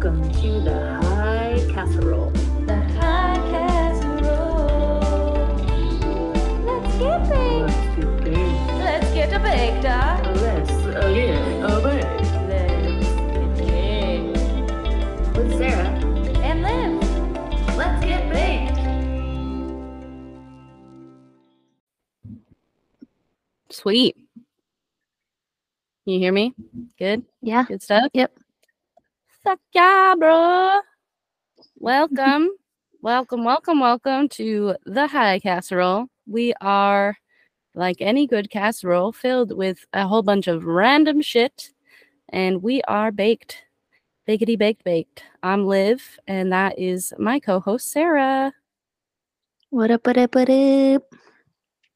welcome to the High Casserole. The high casserole. Let's get baked. Let's get big. Let's get a baked, huh? Let's uh, get a big. Let's get baked. With Sarah. And Liv. Let's get baked. Sweet. Can you hear me? Good? Yeah. Good stuff? Yep. Bro. Welcome. welcome, welcome, welcome to the High Casserole. We are, like any good casserole, filled with a whole bunch of random shit, and we are baked. Bakety baked baked. I'm Liv, and that is my co host, Sarah. What up, what up, what up?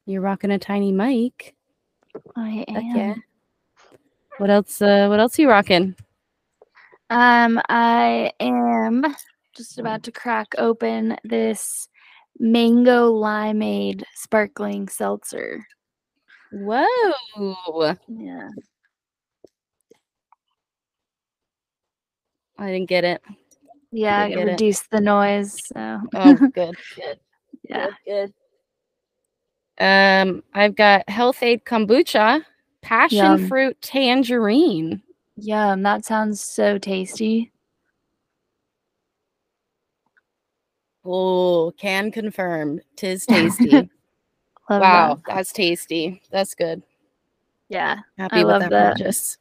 You're rocking a tiny mic. I Heck am. yeah. What else? Uh, what else are you rocking? Um, I am just about to crack open this mango limeade sparkling seltzer. Whoa! Yeah. I didn't get it. Yeah, get it. reduce the noise. So Oh, good, good, yeah. good, good. Um, I've got Health-Ade kombucha, passion Yum. fruit tangerine. Yum, that sounds so tasty. Oh, can confirm, tis tasty. Wow, that. that's tasty. That's good. Yeah. Happy I love that, that. purchase.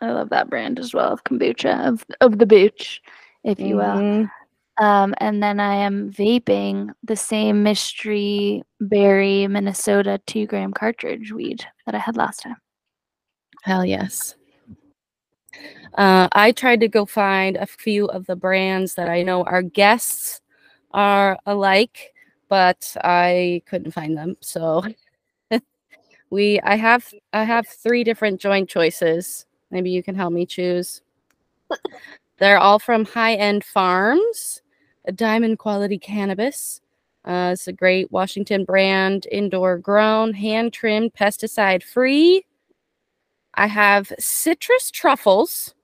I love that brand as well of kombucha of of the booch, if you will. Mhm. Um, and then I am vaping the same mystery berry Minnesota two gram cartridge weed that I had last time. Hell yes. Uh, I tried to go find a few of the brands that I know our guests are alike, but I couldn't find them. So we I have I have three different joint choices. Maybe you can help me choose. They're all from high-end farms, a diamond quality cannabis. Uh, it's a great Washington brand, indoor grown, hand trimmed, pesticide free. I have citrus truffles,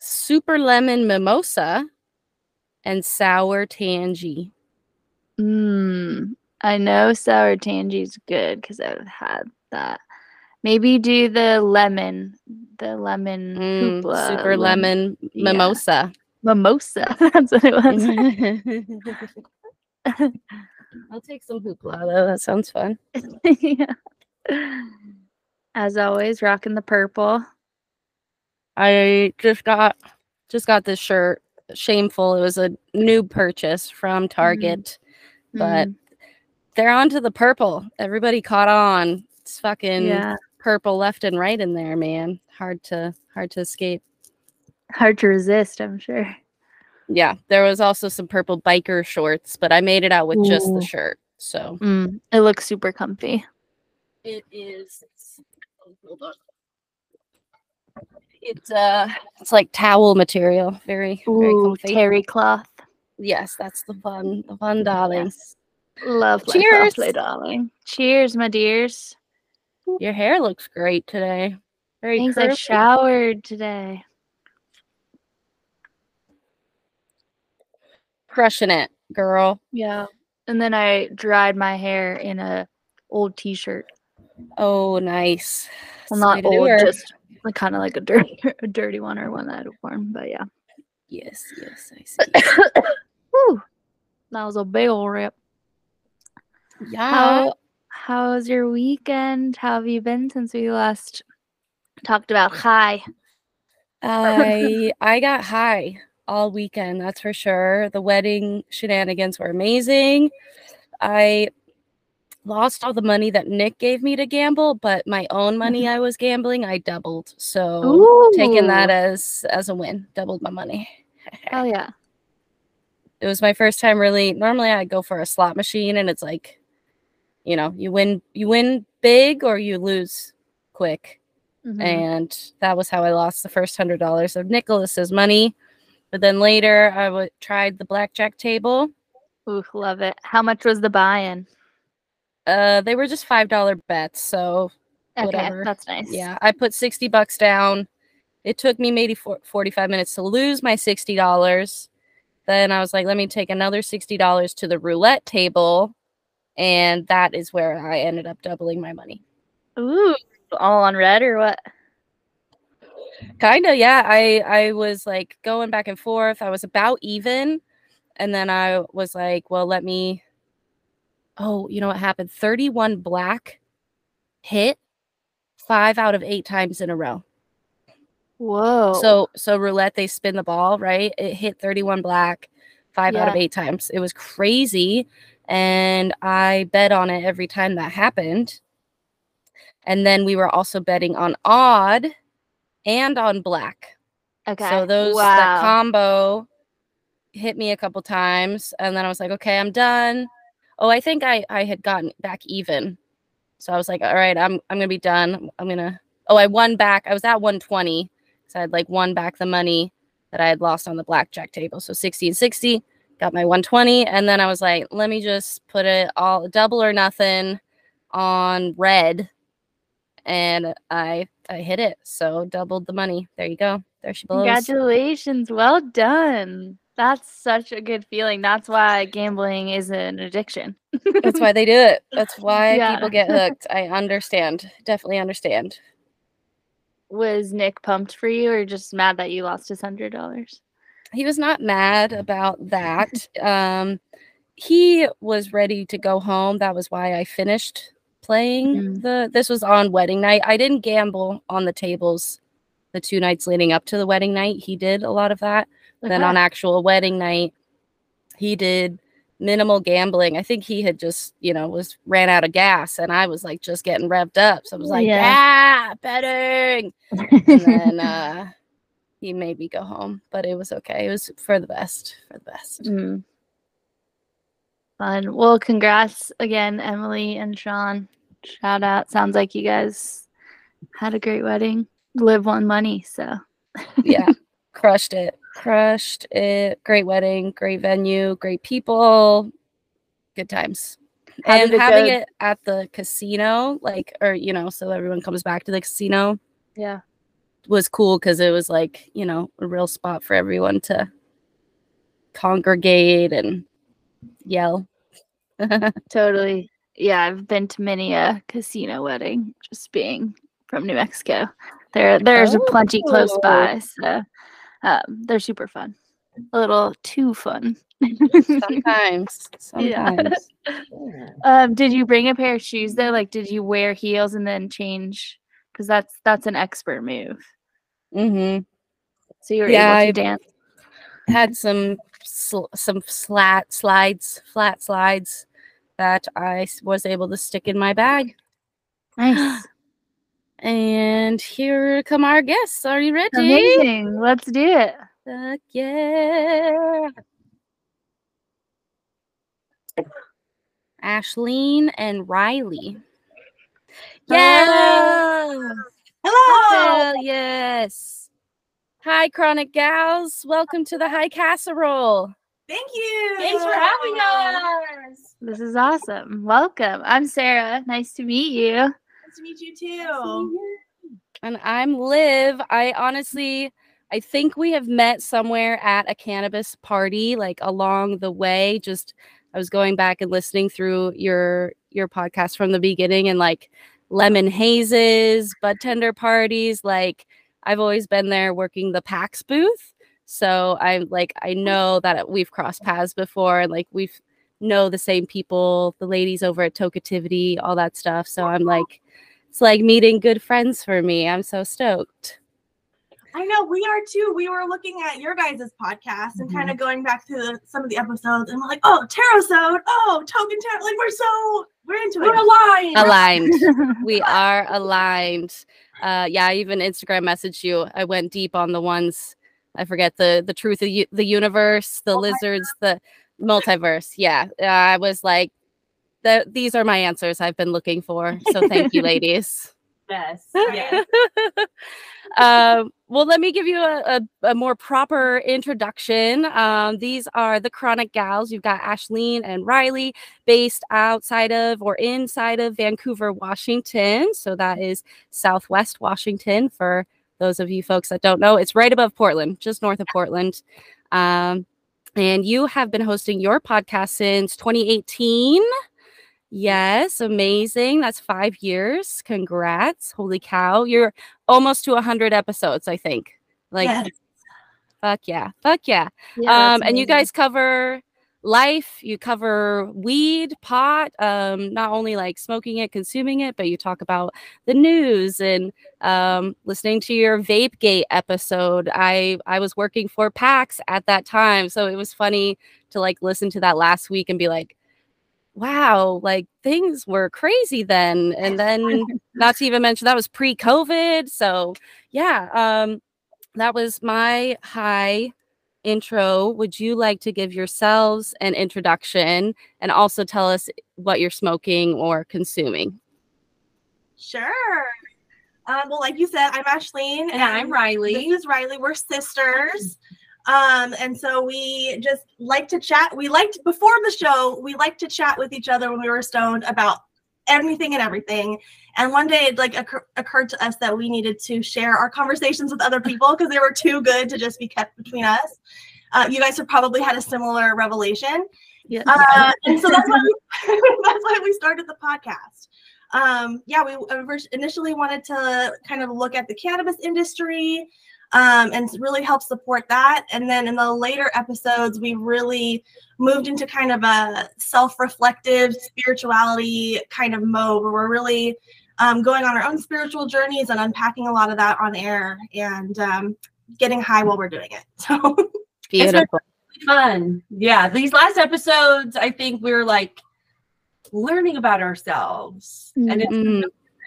super lemon mimosa, and sour tangy. Mmm. I know sour tangy is good because I've had that. Maybe do the lemon, the lemon Mm, hoopla, super lem- lemon yeah. mimosa. mimosa. That's what it was. I'll take some hoopla though. That sounds fun. yeah. As always, rocking the purple. I just got just got this shirt. Shameful. It was a new purchase from Target, but Mm, they're onto the purple. Everybody caught on. It's fucking yeah, purple left and right in there, man. Hard to hard to escape. hard to resist, I'm sure. Yeah, there was also some purple biker shorts, but I made it out with just the shirt. So Mm, it looks super comfy. it is. Hold on. It's uh, it's like towel material. Very very Ooh, comfy. terry cloth. yes, that's the fun, the fun, darling. Yes. Love Cheers. softly, darling. Cheers, my dears. Your hair looks great today. Very Thanks. I showered today. crushing it, girl. Yeah. And then I dried my hair in a old t-shirt. Oh, nice. Well, That's the way not old, just like, kind of like a dirty, a dirty one or one that worn. But yeah. yes, yes, I see. Whew. That was a big old rip. Yeah. How how's your weekend? How have you been since we last talked about high? I I got high all weekend, that's for sure. The wedding shenanigans were amazing. I lost all the money that Nick gave me to gamble, but my own money I was gambling, I doubled. So taking that as as a win, doubled my money. Oh yeah. It was my first time really. Normally I go for a slot machine and it's like, you know, you win you win big or you lose quick. Mhm. and that was how I lost the first hundred dollars of Nicholas's money. But then later, I w- tried the blackjack table. Ooh, love it. How much was the buy-in? Uh, they were just five dollar bets, so Okay, Whatever. that's nice. yeah, I put sixty bucks down, It took me maybe 45 minutes to lose my $60. Then I was like, let me take another $60 to the roulette table. And that is where I ended up doubling my money. Ooh, all on red or what? Kinda, yeah. I I was like going back and forth. I was about even, and then I was like, well, let me. Oh, you know what happened? Thirty-one black hit five out of eight times in a row. Whoa. So so roulette, they spin the ball, right? It hit thirty-one black five out of eight times. It was crazy, and I bet on it every time that happened. And then we were also betting on odd and on black. okay. So those wow. that combo hit me a couple times, and then I was like, okay, I'm done. Oh, I think I I had gotten back even, so I was like, all right, I'm I'm gonna be done. I'm gonna. Oh, I won back. I was at 120, so I had like won back the money that I had lost on the blackjack table. So 60 and 60, got my 120, and then I was like, let me just put it all double or nothing on red, and I I hit it. So doubled the money. There you go. There she blows. Congratulations. Well done. That's such a good feeling. That's why gambling is an addiction. That's why they do it. That's why Yeah. people get hooked. I understand. Definitely understand. Was Nick pumped for you or just mad that you lost his hundred dollars? He was not mad about that. Um, he was ready to go home. That was why I finished playing Mm. the. This was on wedding night. I didn't gamble on the tables the two nights leading up to the wedding night. He did a lot of that. Then on actual wedding night, he did minimal gambling. I think he had just, you know, was ran out of gas and I was like just getting revved up. So I was like, Yeah. yeah, betting. And then uh he made me go home, but it was okay. It was for the best, for the best. Mm. Fun. Well, congrats again, Emily and Sean. Shout out. Sounds like you guys had a great wedding. Live on money. So Yeah. Crushed it. Crushed it. Great wedding, great venue, great people, good times. How and it having go? it at the casino, like, or you know, so everyone comes back to the casino yeah. was cool because it was like, you know, a real spot for everyone to congregate and yell. Totally. Yeah, I've been to many a casino wedding, just being from New Mexico. There there's a plenty close Oh. by. So um, they're super fun. A little too fun. sometimes. Yeah. Sometimes. Um, did you bring a pair of shoes though? Like, did you wear heels and then change? Because that's that's an expert move. Mm-hmm. So you were Yeah, able to I- dance. Had some sl- some slat slides, flat slides that I was able to stick in my bag. Nice, And here come our guests. Are you ready? amazing. Let's do it. Fuck yeah. Ashleen and Riley. Yeah. Hello. Hell yes. Hi, Chronic Gals. Welcome to the High Casserole. Thank you. Thanks for having us. This is awesome. Welcome. I'm Sarah. Nice to meet you. Nice to meet you too. And I'm Liv. I honestly, I think we have met somewhere at a cannabis party, like along the way. Just I was going back and listening through your your podcast from the beginning and like lemon hazes, bud tender parties. Like I've always been there working the PAX booth. So I'm like, I know that we've crossed paths before and like we've know the same people, the ladies over at Tokeativity, all that stuff. So I'm like, it's like meeting good friends for me. I'm so stoked. I know we are too. We were looking at your guys' podcast and kind of going back to the, some of the episodes, and we're like, "Oh, Tarot Oh, Token Tarot!" Like we're so we're into it. We're aligned. Aligned. we are aligned. Uh, yeah, I even Instagram messaged you. I went deep on the ones I forget the the truth of u- the universe, the lizards, the multiverse. Yeah, I was like, the, these are my answers I've been looking for. So thank you, ladies. Yes. Yes. um, well, let me give you a, a, a more proper introduction. Um, these are the Chronic Gals. You've got Ashleen and Riley, based outside of or inside of Vancouver, Washington. So that is Southwest Washington for those of you folks that don't know, it's right above Portland, just north of Portland. Um, and you have been hosting your podcast since 2018. Yes, amazing. That's five years. Congrats. Holy cow. You're almost to 100 episodes, I think. Like, Yes. fuck yeah. Fuck yeah. Yeah, um, and you guys cover life, you cover weed, pot, um, not only like smoking it, consuming it, but you talk about the news and um, listening to your Vape Gate episode. I I was working for PAX at that time, so it was funny to like listen to that last week and be like, wow, like things were crazy then. And then not to even mention that was pre-COVID. So yeah, um, that was my high intro. Would you like to give yourselves an introduction and also tell us what you're smoking or consuming? Sure. Um, well, like you said, I'm Ashleen, And I'm Riley. This is Riley. We're sisters. Um, and so we just like to chat. We liked before the show, we liked to chat with each other when we were stoned about anything and everything. And one day it like occur- occurred to us that we needed to share our conversations with other people because they were too good to just be kept between us. Uh, you guys have probably had a similar revelation. Yeah. Uh, and so that's why we, that's why we started the podcast. Um, yeah, we initially wanted to kind of look at the cannabis industry um, and really help support that. And then in the later episodes, we really moved into kind of a self-reflective spirituality kind of mode where we're really um, going on our own spiritual journeys and unpacking a lot of that on air and um, getting high while we're doing it. So Beautiful. fun. Yeah, these last episodes, I think we are like learning about ourselves, and it's Mm,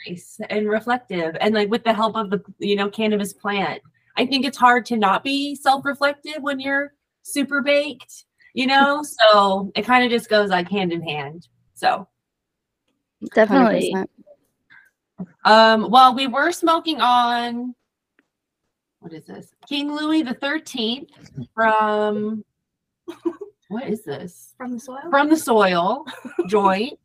nice and reflective, and like with the help of the you know cannabis plant. I think it's hard to not be self-reflective when you're super baked, you know. so it kind of just goes like hand in hand. So, Definitely. 100%. um, well, we were smoking on what is this? King Louis the Thirteenth from what is this? from the soil. from the soil joint.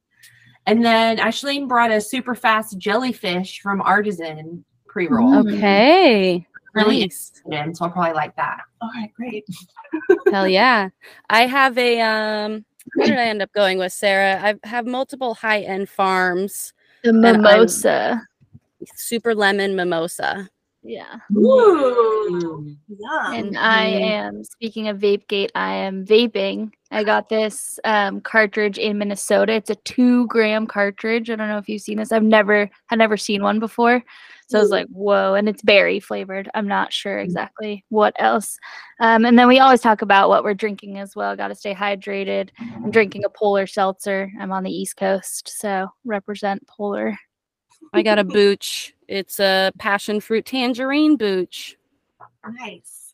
And then Ashleen brought a super fast jellyfish from Artisan pre roll. Okay. Really Nice. interested so I'll probably like that. All right, great. Hell yeah. I have a um what did I end up going with, Sarah? I have multiple high-end farms, The mimosa. super lemon mimosa. Yeah. Ooh. Yum. And I Mhm. am speaking of VapeGate, I am vaping. I got this um, cartridge in Minnesota. It's a two gram cartridge. I don't know if you've seen this. I've never had never seen one before. So I was mm-hmm. like, whoa, and it's berry flavored. I'm not sure mm-hmm. exactly what else. Um, and then we always talk about what we're drinking as well. Got to stay hydrated. I'm mm-hmm. drinking a polar seltzer. I'm on the East Coast, so represent polar. I got a booch. It's a passion fruit tangerine booch. Nice.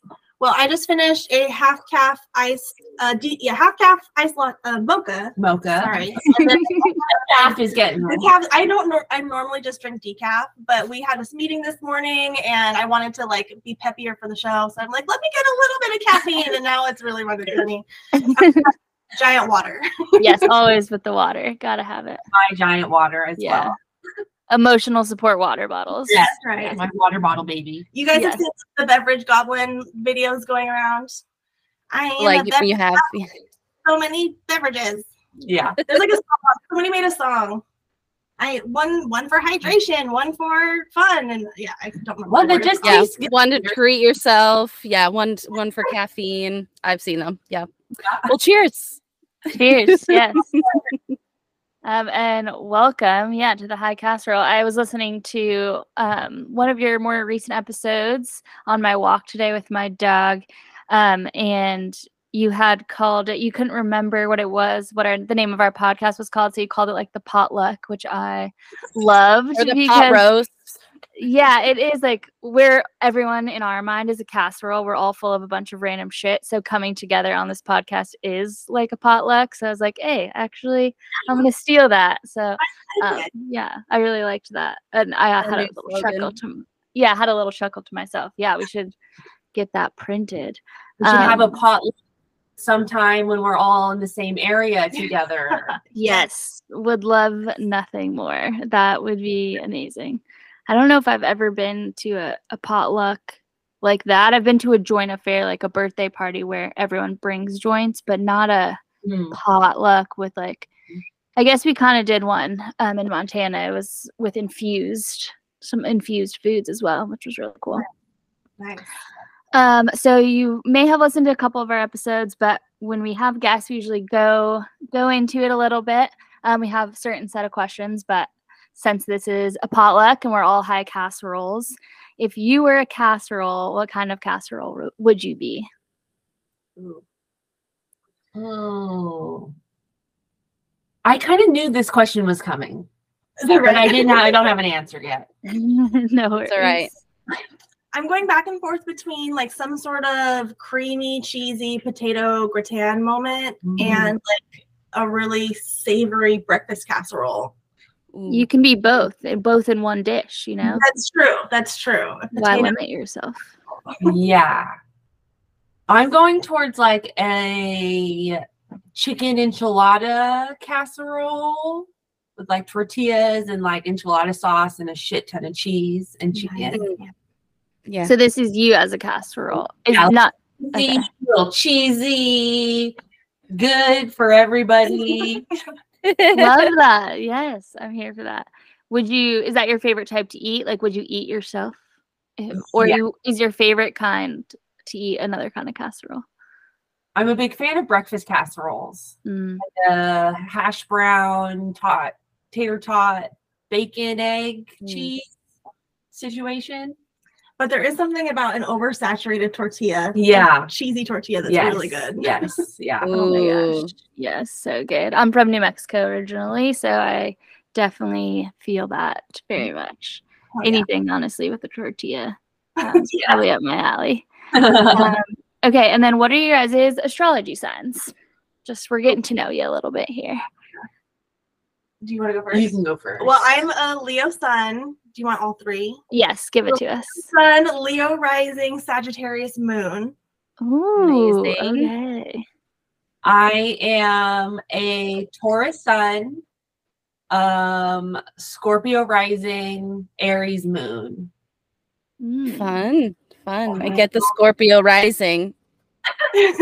Well, I just finished a half calf ice, uh, de- yeah, half calf ice lot, uh, mocha. Mocha. Sorry. Staff is getting decaf. I don't. Nor- I normally just drink decaf, but we had this meeting this morning, and I wanted to like be peppier for the show, so I'm like, let me get a little bit of caffeine, and now it's really running through me. Giant water. yes, always with the water. Gotta have it. my giant water as Yeah. well. Emotional support water bottles. Yes. right. Yeah, my water bottle baby. You guys Yes. have seen the beverage goblin videos going around. I am Like a you, bev- you have so many beverages. Yeah. There's like a song. Somebody made a song. I one one for hydration, one for fun, and yeah, I don't remember. One that just yeah, tastes good. one to treat yourself. Yeah, one one for caffeine. I've seen them. Yeah. Well, cheers. Cheers. Yes. um, and welcome, yeah, to the High Casserole. I was listening to um, one of your more recent episodes on my walk today with my dog, um, and you had called it. You couldn't remember what it was, what our, the name of our podcast was called, so you called it like the potluck, which I loved Or the pot roast. Yeah, it is like we're everyone in our mind is a casserole. We're all full of a bunch of random shit. So coming together on this podcast is like a potluck. So I was like, hey, actually, I'm gonna steal that. So um, yeah, I really liked that, and I had a little chuckle to yeah, had a little chuckle to myself. Yeah, we should get that printed. We should have a Um, potluck sometime when we're all in the same area together. Yes, would love nothing more. That would be amazing. I don't know if I've ever been to a, a potluck like that. I've been to a joint affair, like a birthday party where everyone brings joints, but not a Mm. potluck with like I guess we kind of did one um in Montana. It was with infused some infused foods as well, which was really cool. Nice. Um, so you may have listened to a couple of our episodes, but when we have guests, we usually go go into it a little bit. Um, we have a certain set of questions, but since this is a potluck and we're all high casseroles, if you were a casserole, what kind of casserole would you be? Ooh. Oh. I kind of knew this question was coming, Is that but I didn't. Have, I don't have an answer yet. no. It's all right. I'm going back and forth between like some sort of creamy, cheesy potato gratin moment Mm. and like a really savory breakfast casserole. Ooh. You can be both, eh, both in one dish. You know, That's true. That's true. Why potato- limit yourself? yeah. I'm going towards like a chicken enchilada casserole with like tortillas and like enchilada sauce and a shit ton of cheese and chicken. yeah. So this is you as a casserole. It's Yeah. not Cheesy, Okay. little cheesy, good for everybody. love that. Yes, I'm here for that. Would you? Is that your favorite type to eat? Like, would you eat yourself, or Yeah. you is your favorite kind to eat another kind of casserole? I'm a big fan of breakfast casseroles. Mm. The hash brown, tot, tater tot, bacon, egg, Mm. cheese situation. But there is something about an oversaturated tortilla. Yeah. Cheesy tortilla that's yes. really good. Yes. Yeah. Oh my gosh, yes, so good. I'm from New Mexico originally, so I definitely feel that very much. Oh, yeah. Anything, honestly, with a tortilla, um, Yeah. probably up my alley. Um, okay, and then what are your guys' astrology signs? Just we're getting to know you a little bit here. Do you want to go first? you can go first. Well, I'm a Leo sun. Do you want all three? Yes, give it to us. Sun, Leo rising, Sagittarius moon. Ooh, Amazing. okay. I am a Taurus sun, um, Scorpio rising, Aries moon. Mm. Fun, fun. I Okay. get the Scorpio rising. Is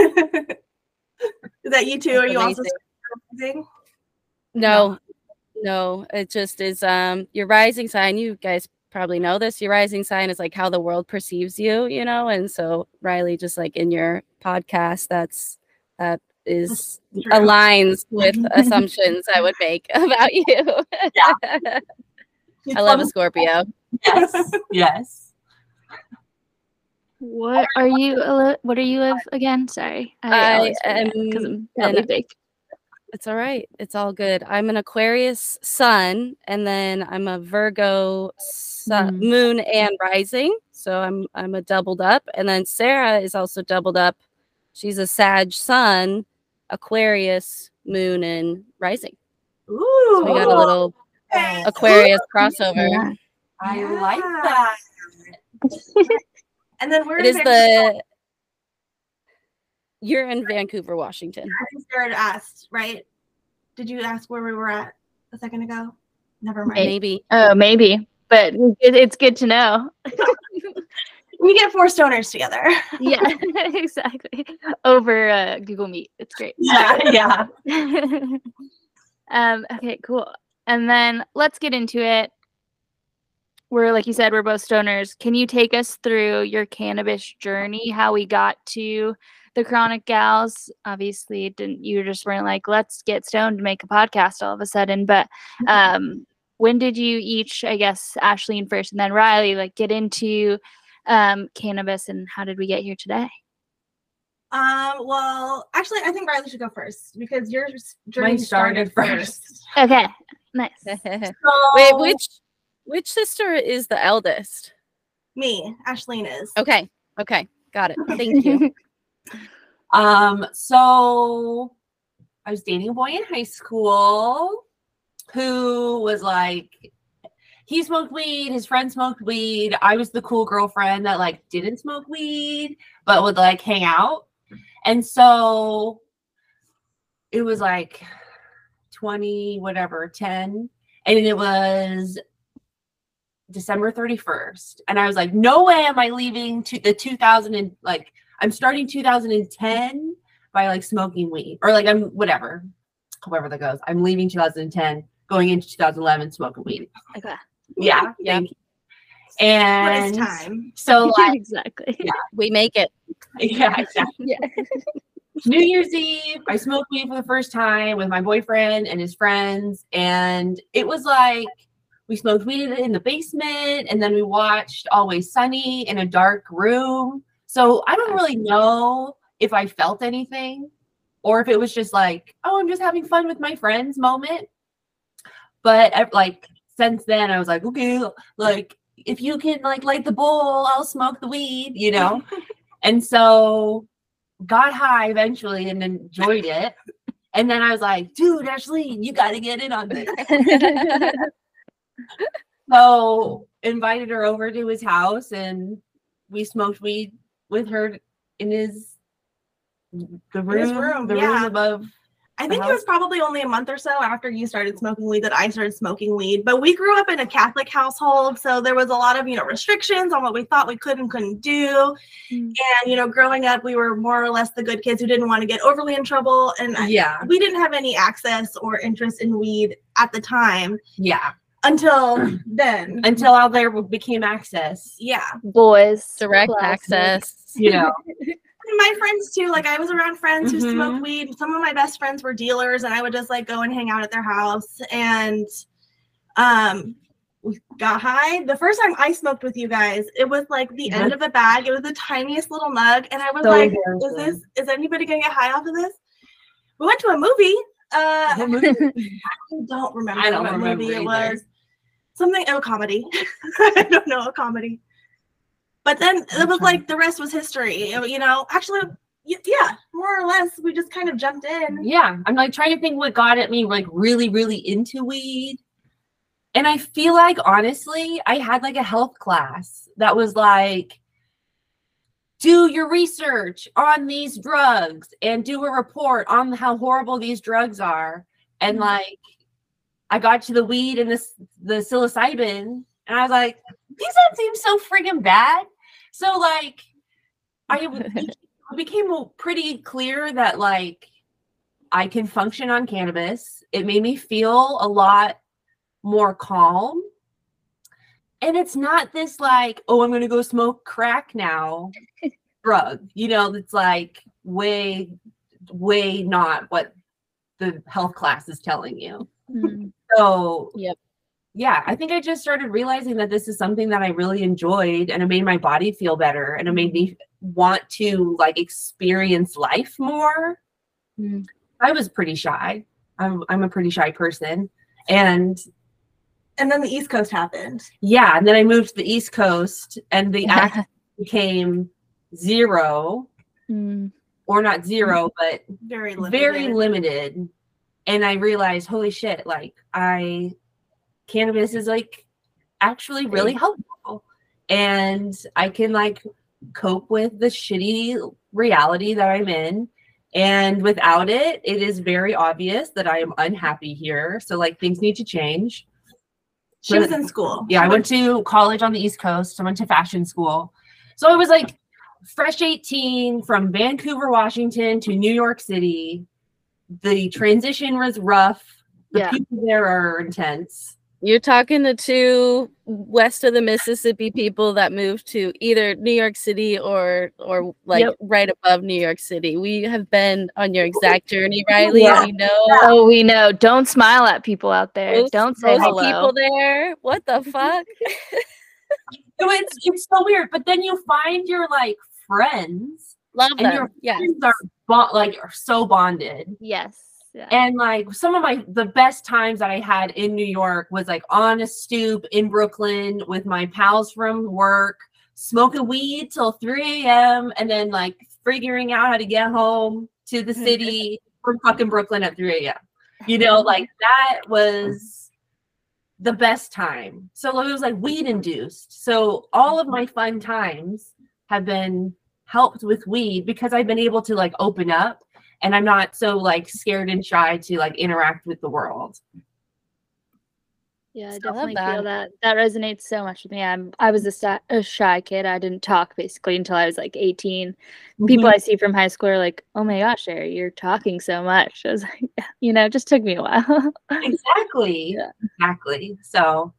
that you too? Are That's you also amazing. Scorpio rising? No, no, it just is um your rising sign. You guys probably know this. Your rising sign is like how the world perceives you, you know. And so Riley, just like in your podcast, that's that is aligns with assumptions I would make about you. You I love a Scorpio. Yes. yes. What are you? Eli- What are you of again? Sorry, I always forget 'cause am I'm probably an- big. It's all right. It's all good. I'm an Aquarius sun, and then I'm a Virgo sun, Mm. moon and rising. So I'm I'm a doubled up, and then Sarah is also doubled up. She's a Sag sun, Aquarius moon and rising. Ooh. So we got a little okay. Aquarius crossover. Yeah. I like that. And then we're It in is the you're in Vancouver, Washington. I think Jared asked, right? Did you ask where we were at a second ago? Never mind. Maybe. Oh, maybe, but it, it's good to know. We get four stoners together. yeah, exactly. Over uh, Google Meet, it's great. Yeah. Yeah. um, okay, cool. And then let's get into it. We're like you said, we're both stoners. Can you take us through your cannabis journey? How we got to the Chronic Gals? Obviously, didn't you just weren't like, let's get stoned to make a podcast all of a sudden. But um, when did you each, I guess, Ashleen first, and then Riley, like get into um, cannabis, and how did we get here today? Um, well, actually, I think Riley should go first because your journey Mine started first. Okay, nice. Wait, which which sister is the eldest? me, Ashleen is. Okay. Okay. Got it. Thank you. Um, so I was dating a boy in high school who was like he smoked weed, his friend smoked weed. I was the cool girlfriend that like didn't smoke weed but would like hang out. And so it was like 20 whatever 10 and it was December 31st. And I was like, no way am I leaving to the 2000 and like I'm starting 2010 by like smoking weed or like I'm whatever, however that goes. I'm leaving 2010, going into 2011 smoking weed. Okay. Yeah. Yeah. thank you. And time? so like exactly. Yeah. We make it. yeah, exactly. Yeah. New Year's Eve, I smoked weed for the first time with my boyfriend and his friends. And it was like we smoked weed in the basement and then we watched Always Sunny in a dark room. So I don't really know if I felt anything or if it was just like, oh, I'm just having fun with my friends moment. But like since then, I was like, okay, like if you can like light the bowl, I'll smoke the weed, you know? and so got high eventually and enjoyed it. And then I was like, dude, Ashley, you got to get in on this. So invited her over to his house and we smoked weed with her in his the room, his room, the room above. I think it was probably only a month or so after you started smoking weed that I started smoking weed. But we grew up in a Catholic household, so there was a lot of you know restrictions on what we thought we could and couldn't do. Mm. And you know, growing up, we were more or less the good kids who didn't want to get overly in trouble, and I- Yeah, we didn't have any access or interest in weed at the time yeah. Until then. Until out there became access. yeah, Boys. Direct classic. access. You know, my friends too. Like I was around friends who Mhm. smoked weed. Some of my best friends were dealers, and I would just like go and hang out at their house. And um, we got high. The first time I smoked with you guys, it was like the end of a bag. It was the tiniest little mug, and I was So like, "Is this? Is anybody gonna get high off of this?" We went to a movie. Uh, movie? I don't remember I don't what remember movie it was. Something a comedy. I don't know a comedy. But then it was like the rest was history. You know, actually, yeah, more or less, we just kind of jumped in. yeah. I'm like trying to think what got at me like really, really into weed. And I feel like honestly, I had like a health class that was like, do your research on these drugs and do a report on how horrible these drugs are. And Mhm. like, I got to the weed and this the psilocybin, and I was like, these don't seem so friggin' bad. So like, I it became pretty clear that like I can function on cannabis. It made me feel a lot more calm. And it's not this like, oh, I'm going to go smoke crack now drug. You know, it's like way, way not what the health class is telling you. Mm. So, Yep. Yeah, I think I just started realizing that this is something that I really enjoyed and it made my body feel better and it made me want to like experience life more. Mm. I was pretty shy. I'm I'm a pretty shy person. And And then the East Coast happened. yeah, and then I moved to the East Coast and the act became zero Mm. or not zero, but Very limited. very limited. And I realized, holy shit, like I cannabis is like actually really helpful. And I can like cope with the shitty reality that I'm in. And without it, it is very obvious that I am unhappy here. So like things need to change. She was in school. Yeah, I went to college on the East Coast. I went to fashion school. So I was like fresh 18 from Vancouver, Washington to New York City. The transition was rough. The Yeah. people there are intense. You're talking to two west of the Mississippi people that moved to either New York City or or like Yep. right above New York City. We have been on your exact journey, Riley. Yeah. We know Oh, we know. Don't smile at people out there. those, Don't say those hello. people there. What the fuck? So it's it's so weird. But then you find your like friends, Love and them. your Yeah. friends are bo- like are so bonded. Yes. Yeah. And like some of my the best times that I had in New York was like on a stoop in Brooklyn with my pals from work, smoking weed till 3 a.m. and then like figuring out how to get home to the city from fucking Brooklyn at 3 a.m. You know, like that was the best time. So it was like weed induced. So all of my fun times have been helped with weed because I've been able to like open up and I'm not so like scared and shy to like interact with the world. Yeah, I love definitely that. feel that. That resonates so much with me. I'm I was a, sta- a shy kid. I didn't talk basically until I was like 18. People mm-hmm. I see from high school are like, "Oh my gosh, Sherry, you're talking so much." I was like, yeah, you know, it just took me a while. exactly. Yeah. Exactly. So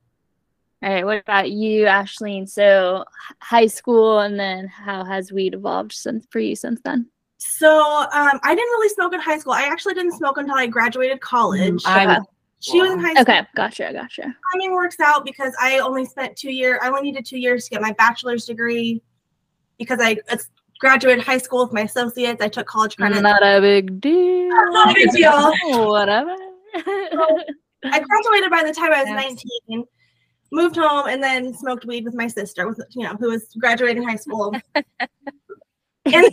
All right, what about you, Ashleen? So high school, and then how has weed evolved since for you since then? So um, I didn't really smoke in high school. I actually didn't smoke until I graduated college. Mm, I Okay. was she was in high school. Okay, gotcha, gotcha. Timing works out because I only spent two years. I only needed two years to get my bachelor's degree because I uh, graduated high school with my associates. I took college credit. Not a big deal. Not a big deal. Whatever. I graduated by the time I was Yes. 19, moved home, and then smoked weed with my sister, with you know, who was graduating high school. and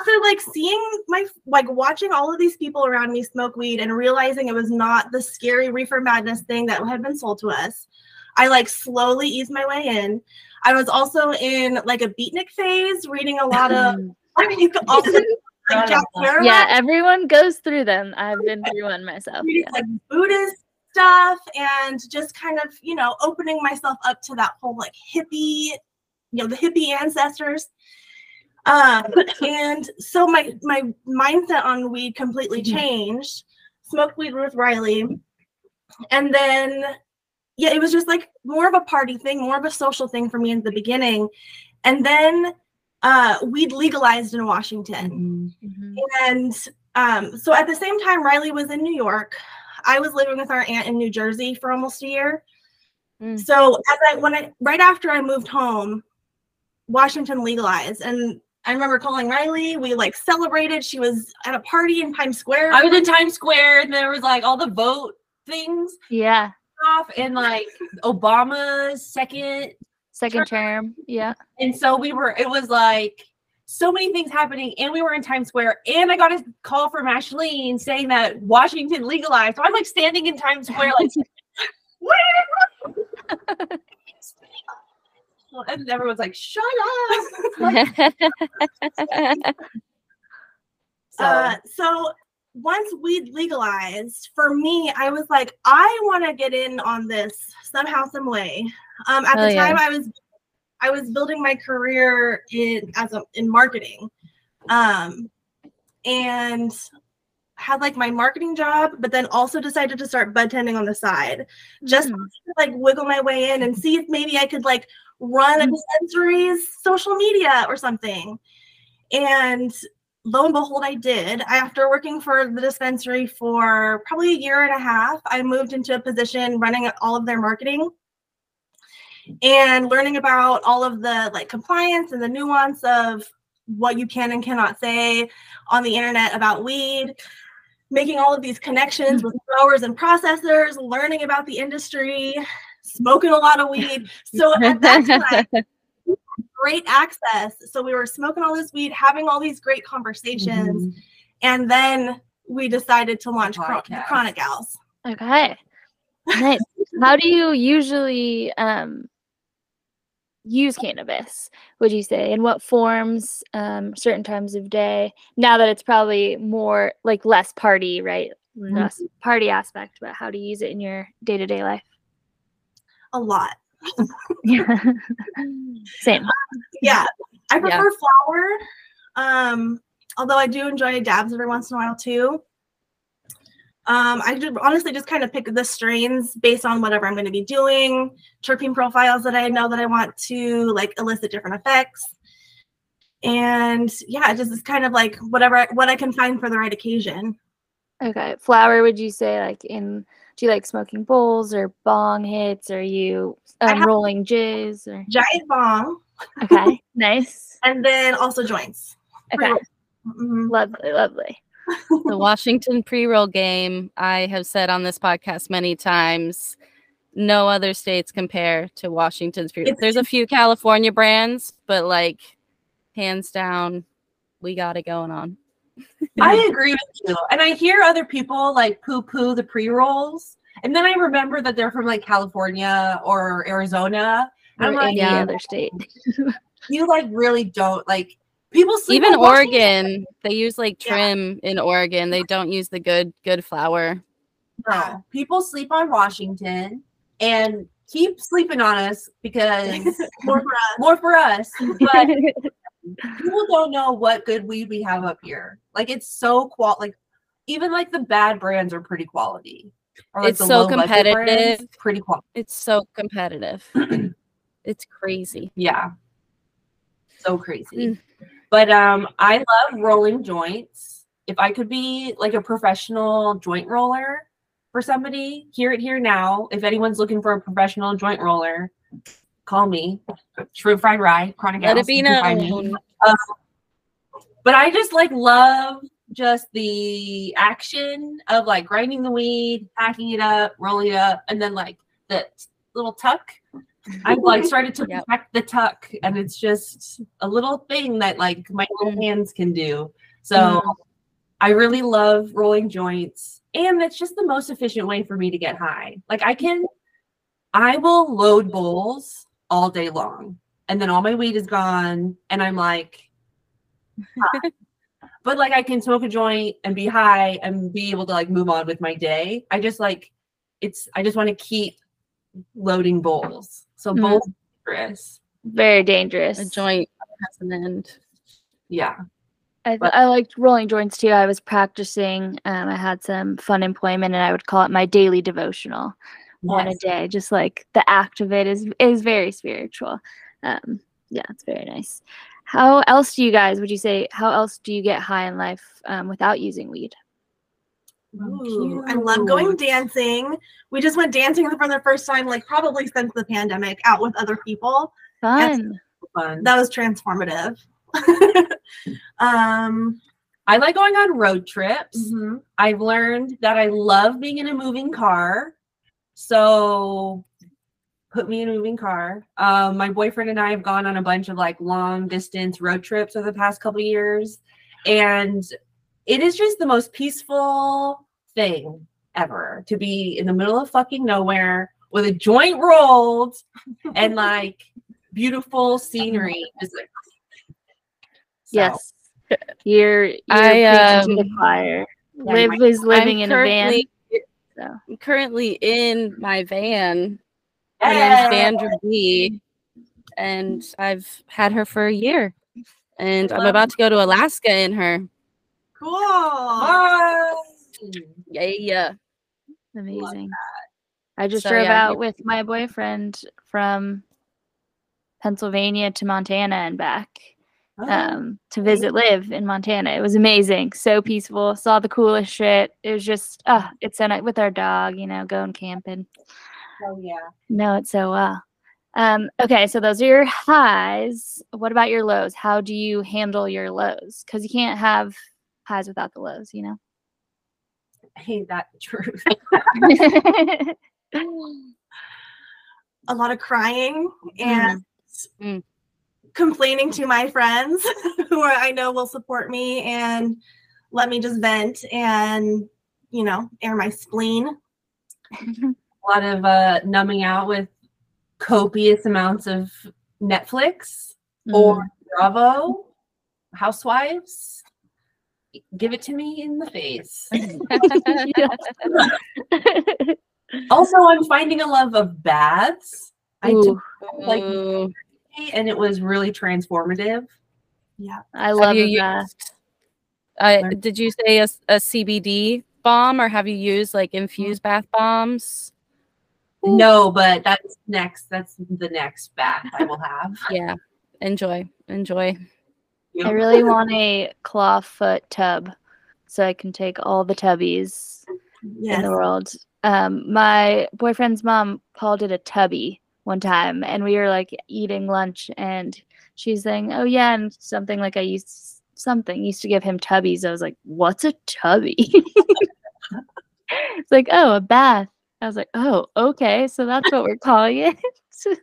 after like seeing my like watching all of these people around me smoke weed and realizing it was not the scary reefer madness thing that had been sold to us, I like slowly eased my way in. I was also in like a beatnik phase, reading a lot of like also like Jack yeah, everyone goes through them. I've been through one myself. reading Yeah. like Buddhist stuff and just kind of, you know, opening myself up to that whole like hippie, you know, the hippie ancestors. Um, and so my my mindset on weed completely changed. Smoked weed with Riley. And then yeah, it was just like more of a party thing, more of a social thing for me in the beginning. And then uh weed legalized in Washington. Mhm. Mhm. And um, so at the same time, Riley was in New York. I was living with our aunt in New Jersey for almost a year. Mm. So as I when I right after I moved home, Washington legalized, and I remember calling Riley. We like celebrated. She was at a party in Times Square. I was in Times Square and there was like all the vote things Yeah, off and like Obama's second second term. Yeah. And so we were, it was like so many things happening, and we were in Times Square, and I got a call from Ashleen saying that Washington legalized. So I'm like standing in Times Square, like, "Where?" and everyone's like, shut up. So, Uh, so once weed legalized, for me, I was like, I want to get in on this somehow, some way. Um, at the yeah. time, I was I was building my career in as a in marketing, um, and had like my marketing job, but then also decided to start bud tending on the side, just Mm. to, like wiggle my way in and see if maybe I could like run a dispensary's social media or something. And lo and behold, I did. After working for the dispensary for probably a year and a half, I moved into a position running all of their marketing and learning about all of the like compliance and the nuance of what you can and cannot say on the internet about weed making all of these connections with growers and processors learning about the industry smoking a lot of weed so at that time great access. So we were smoking all this weed, having all these great conversations, mhm. and then we decided to launch Podcast. Chronic Gals. Okay. Nice. How do you usually um use cannabis? Would you say in what forms? Um, certain times of day. Now that it's probably more like less party, right? Less party aspect, but how to use it in your day to day life? A lot. Yeah. Same. Yeah, I Yeah. prefer flower. Um, although I do enjoy dabs every once in a while too. Um, I just honestly just kind of pick the strains based on whatever I'm going to be doing, terpene profiles that I know that I want to like elicit different effects. And yeah, it just is kind of like whatever what I can find for the right occasion. Okay. Flower, would you say like in do you like smoking bowls or bong hits? Or you um, rolling jizz or Giant bong okay. nice. and then also joints. Okay. Mhm. Lovely, lovely. The Washington pre-roll game, I have said on this podcast many times, no other states compare to Washington's pre It's- There's a few California brands, but like hands down, we got it going on. I agree with you. And I hear other people like poo poo the pre rolls. And then I remember that they're from like California or Arizona. Or I'm like, any yeah. other state. you like really don't like people sleep Even. Oregon, they use like Yeah. trim in Oregon. They don't use the good good flower. No, people sleep on Washington and keep sleeping on us because More for us. more for us. But people don't know what good weed we have up here. Like it's so qual like even like the bad brands are pretty quality. Or like It's so low-budget brands, competitive. pretty quality. It's so competitive. it's crazy. Yeah. So crazy. Mm. But um I love rolling joints. If I could be like a professional joint roller for somebody, hear it here now. If anyone's looking for a professional joint roller, call me. True fried rye, chronic Let it be you can find me. known. But I just like love just the action of like grinding the weed, packing it up, rolling it up, and then like the little tuck. I've like started to Yep. perfect the tuck, and it's just a little thing that like my little Mm. hands can do. So Mm. I really love rolling joints, and it's just the most efficient way for me to get high. Like I can, I will load bowls all day long, and then all my weed is gone, and I'm like, but like I can smoke a joint and be high and be able to like move on with my day. I just like it's. I just want to keep loading bowls. So Mm. bowls, are dangerous. Very dangerous. A joint has an end. Yeah. I, But- I liked rolling joints too. I was practicing. Um, I had some fun employment, and I would call it my daily devotional. One a day, just like the act of it is is very spiritual. Um, yeah, it's very nice. How else do you guys? Would you say how else do you get high in life um, without using weed? Ooh, I love going dancing. We just went dancing for the first time, like probably since the pandemic, out with other people. Fun. Fun. That was transformative. um, I like going on road trips. mhm. I've learned that I love being in a moving car. So put me in a moving car. Um, my boyfriend and I have gone on a bunch of like long distance road trips over the past couple years. And it is just the most peaceful thing ever to be in the middle of fucking nowhere with a joint rolled and like beautiful scenery. Like, So, Yes. You're you're I, preaching to the um, choir. Yeah, Liv my- is living I'm in a van. currently- so. I'm currently in my van. My Yay! name's Sandra B. And I've had her for a year. And I'm about to go to Alaska in her. cool. Fun. Yeah, yeah. Amazing. I just So, drove yeah, out with my boyfriend from Pennsylvania to Montana and back Oh, um, to visit Liv in Montana. It was amazing. So peaceful. Saw the coolest shit. It was just, uh, it's so nice with our dog, you know, going camping. oh yeah. Know it so well. Um, okay, so those are your highs. What about your lows? How do you handle your lows? Because you can't have highs without the lows, you know? Hate that truth. A lot of crying and Mm. complaining to my friends who are, I know will support me and let me just vent and, you know, air my spleen. a lot of uh, numbing out with copious amounts of Netflix or Bravo, Housewives. Give it to me in the face. also, I'm finding a love of baths. I took Ooh, like- and it was really transformative. Yeah, I Have love you that. used, uh, did you say a, a CBD bomb or have you used like infused bath bombs? No, but that's next. That's the next bath I will have. Yeah. Enjoy. Enjoy. I really want a claw foot tub so I can take all the tubbies in the world. Um, my boyfriend's mom called it a tubby one time, and we were like eating lunch, and she's saying, "Oh yeah," and something like I used something used to give him tubbies. I was like, "What's a tubby?" it's like, "Oh, a bath." I was like, "Oh, okay, so that's what we're calling it."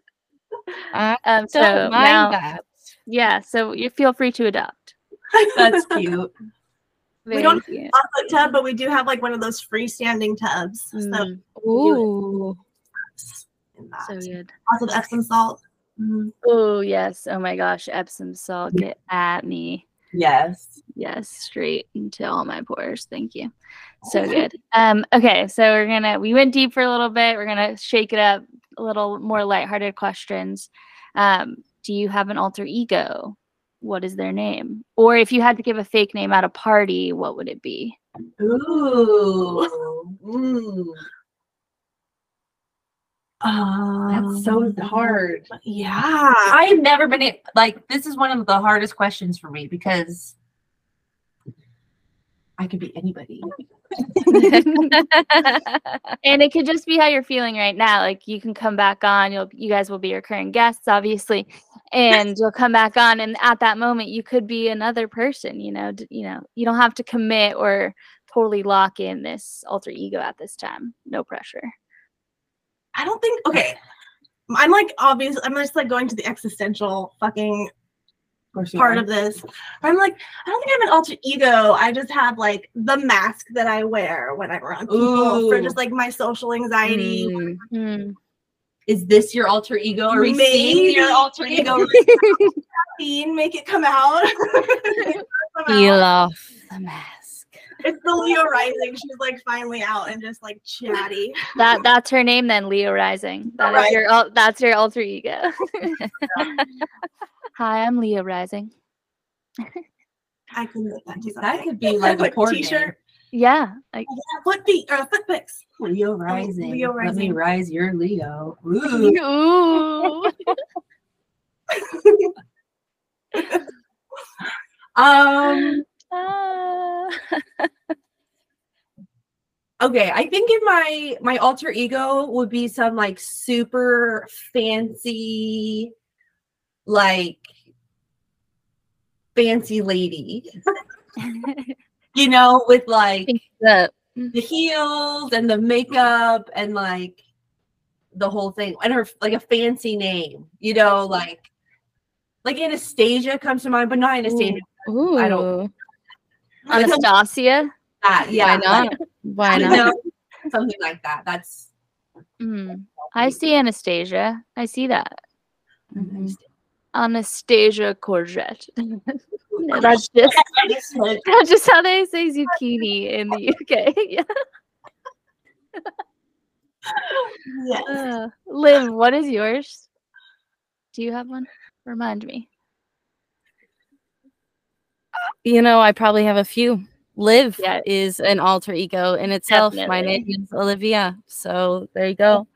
Um, so mind now, that. Yeah, so you feel free to adopt. That's cute. Very don't- cute. Chocolate tub, but we do have like one of those freestanding tubs. So Mm, Ooh. so good. Also the Epsom salt. Mhm. Oh yes. Oh my gosh, Epsom salt, get at me. Yes. Yes, straight into all my pores. Thank you. So good. Um, okay, so we're gonna we went deep for a little bit. We're gonna shake it up a little more lighthearted questions. Um, do you have an alter ego? What is their name? Or if you had to give a fake name at a party, what would it be? Ooh. Ooh. That's so Um, hard. Yeah. I've never been a- like this is one of the hardest questions for me because I could be anybody. and it could just be how you're feeling right now. Like you can come back on, you'll you guys will be recurring guests, obviously, and you'll come back on, and at that moment you could be another person. You know, d- you know, you don't have to commit or totally lock in this alter ego at this time. No pressure. I don't think okay. I'm like obvious. I'm just like going to the existential fucking Of part are. of this. I'm like, I don't think I have an alter ego. I just have like the mask that I wear when I'm around people for just like my social anxiety. Mm. Mm. Is this your alter ego? Are we seeing your Maybe. alter ego? Teen, Make it come out. Make it come Peel out. off the mask. It's the Leo rising. She's like finally out and just like chatty. That that's her name then, Leo Rising. That is Alright. your al- that's your alter ego. Hi, I'm Leo Rising. I can make that do that could be like a Like porn t-shirt. Yeah, like Foot feet or foot pics. Leo rising. Leo Let me rise your Leo. Ooh. ooh. Um. Ah. Okay, I think in my my alter ego would be some like super fancy, like fancy lady. You know, with like That the heels and the makeup and like the whole thing and her like a fancy name you know like like anastasia comes to mind but not anastasia ooh, I don't- Anastasia. that yeah why not? like, Why not? know, something like that that's Mm. I see Anastasia. I see that. Mhm. Anastasia courgette. that's just that's just how they say zucchini in the UK. yeah. Yes. Uh, Liv, what is yours? Do you have one? Remind me. You know, I probably have a few. Liv Yeah. is an alter ego in itself. My name is Olivia. So there you go.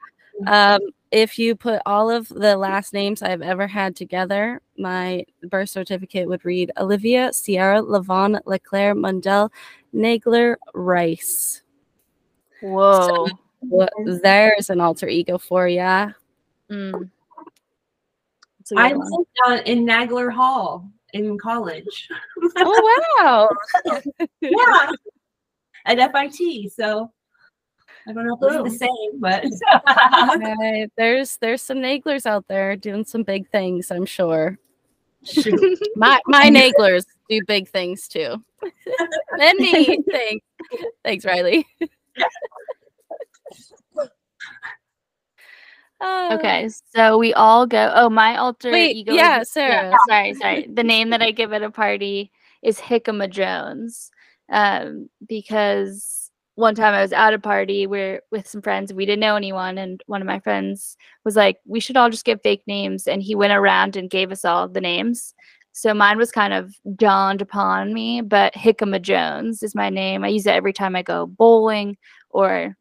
Um, if you put all of the last names I've ever had together, my birth certificate would read Olivia Sierra Lavon Leclaire Mundell Nagler Rice. Whoa. Well, there's an alter ego for ya. Mm. That's a good i lived on in nagler hall in college Oh wow! yeah at fit so i don't know if it's the same but Okay, there's there's some naglers out there doing some big things. I'm sure. Shoot. My my naglers do big things too. and me. Thanks. Thanks, Riley. Uh, Okay, so we all go. Oh, my alter Wait, ego. yeah, is- Sarah. sorry, sorry. The name that I give at a party is Hickama Jones, um, because one time I was at a party where with some friends, we didn't know anyone, and one of my friends was like, "We should all just give fake names," and he went around and gave us all the names. So mine was kind of dawned upon me, but Hickama Jones is my name. I use it every time I go bowling or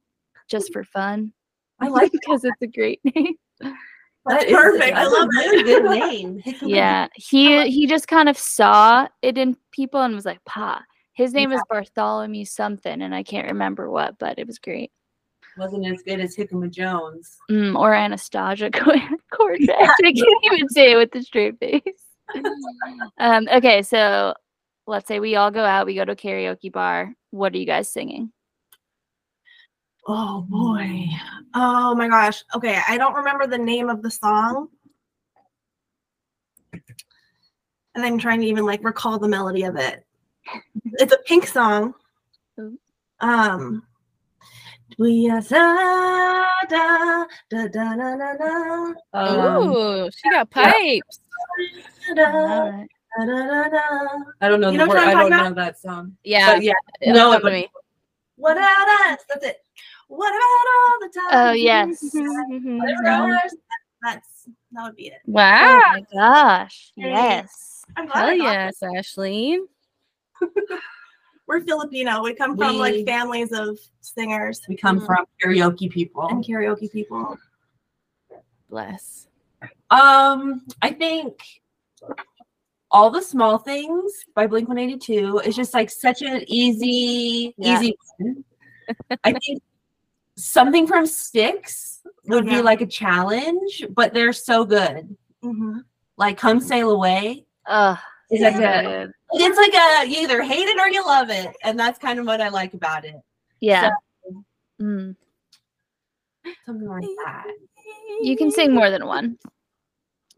just for fun. i like because it's a great name. that That's perfect. I love a really good name Hickam- Yeah, he he just kind of saw it in people and was like, "Pa." His name is Bartholomew something, and I can't remember what, but it was great. wasn't as good as Hickama Jones. Mm, or Anastasia Courgette. I can't even say it with the straight face. um, okay, so let's say we all go out, we go to a karaoke bar. What are you guys singing? Oh boy. Oh my gosh. Okay, I don't remember the name of the song. And I'm trying to even like recall the melody of it. It's a pink song. Um we are da da da da da da da Um, she got pipes. da Alright. Da-da-da-da. I don't know You the know what word. I'm don't talking know about? that song. Yeah. But yeah, it'll no, come but- to me. What about us? That's it. What about all the time? Oh, yes. That's that would be it. Oh my gosh. Yes. I'm glad Hell yes, Ashley. We're Filipino. We come from We- like families of singers we come Mhm. from karaoke people. and karaoke people. Bless. Um, I think all the small things by Blink 182 is just like such an easy, Yeah. easy one. I think something from Styx would Okay. be like a challenge, but they're so good. hmm Like Come Sail Away. Ugh. Is that so good? good. It's like a you either hate it or you love it. And that's kind of what I like about it. Yeah. Mm. Something like that. You can sing more than one.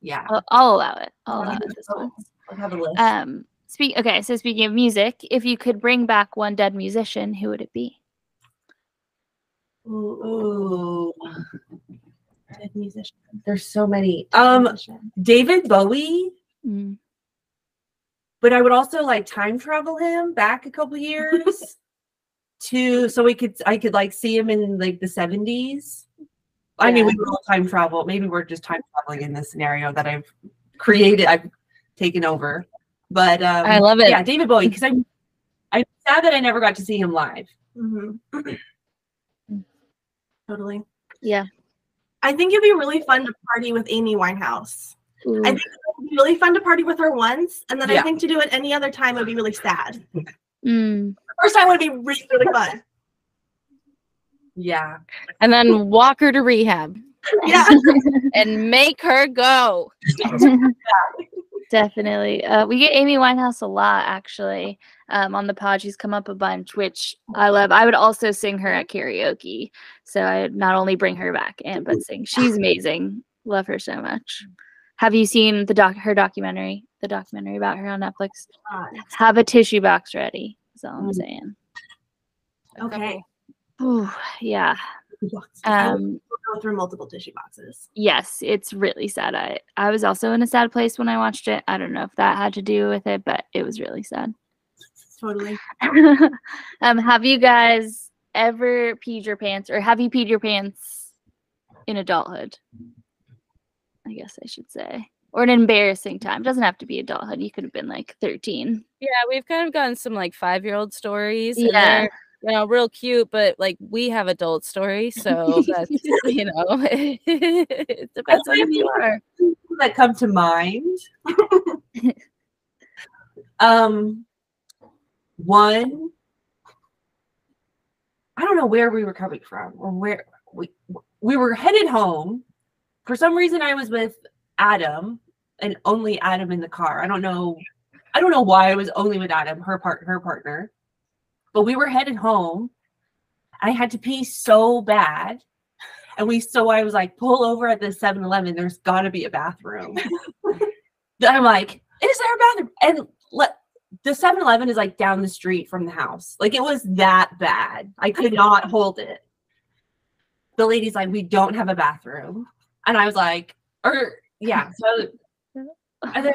Yeah. I'll, I'll allow it. I'll allow it this one. I'll have a list. Um, speak. Okay, so speaking of music, if you could bring back one dead musician, who would it be? Ooh, Dead musician. there's so many. Um, Musician. David Bowie, Mm. But I would also like time travel him back a couple years to so we could I could like see him in like the 70s. I mean, Yeah. we will time travel. Maybe we're just time traveling in this scenario that I've created. I've taken over. But um, I love it. Yeah, David Bowie because I'm I'm sad that I never got to see him live. Mhm. totally. Yeah. I think it'd be really fun to party with Amy Winehouse. Ooh. I think it would be really fun to party with her once, and then I think to do it any other time would be really sad. Mm. First time would be really, really fun. Yeah. And then walk her to rehab Yeah. and make her go. Definitely. Uh, we get Amy Winehouse a lot, actually, um, on the pod. She's come up a bunch, which I love. I would also sing her at karaoke. So I not only bring her back and but sing. She's amazing. Love her so much. Have you seen the doc her documentary? The documentary about her on Netflix? Have a tissue box ready. That's all I'm Mm. saying. Okay. Ooh, yeah. Um, go through multiple tissue boxes. yes, it's really sad. I I was also in a sad place when I watched it. I don't know if that had to do with it, but it was really sad. Totally. um, have you guys ever peed your pants, or have you peed your pants in adulthood? I guess I should say, or an embarrassing time. It Doesn't have to be adulthood. You could have been like thirteen. Yeah, we've kind of gotten some like five year old stories. Yeah. You know, real cute, but like we have adult stories, so that's you know, it depends on who you are. that come to mind. um, one, I don't know where we were coming from or where we we were headed home. For some reason, I was with Adam and only Adam in the car. I don't know. I don't know why I was only with Adam, her part, her partner. But we were headed home. I had to pee so bad. And we so I was like, pull over at the 7-Eleven. There's gotta be a bathroom. Then I'm like, is there a bathroom? And let the 7-Eleven is like down the street from the house. Like it was that bad. I could not hold it. The lady's like, we don't have a bathroom. And I was like, or yeah. So and then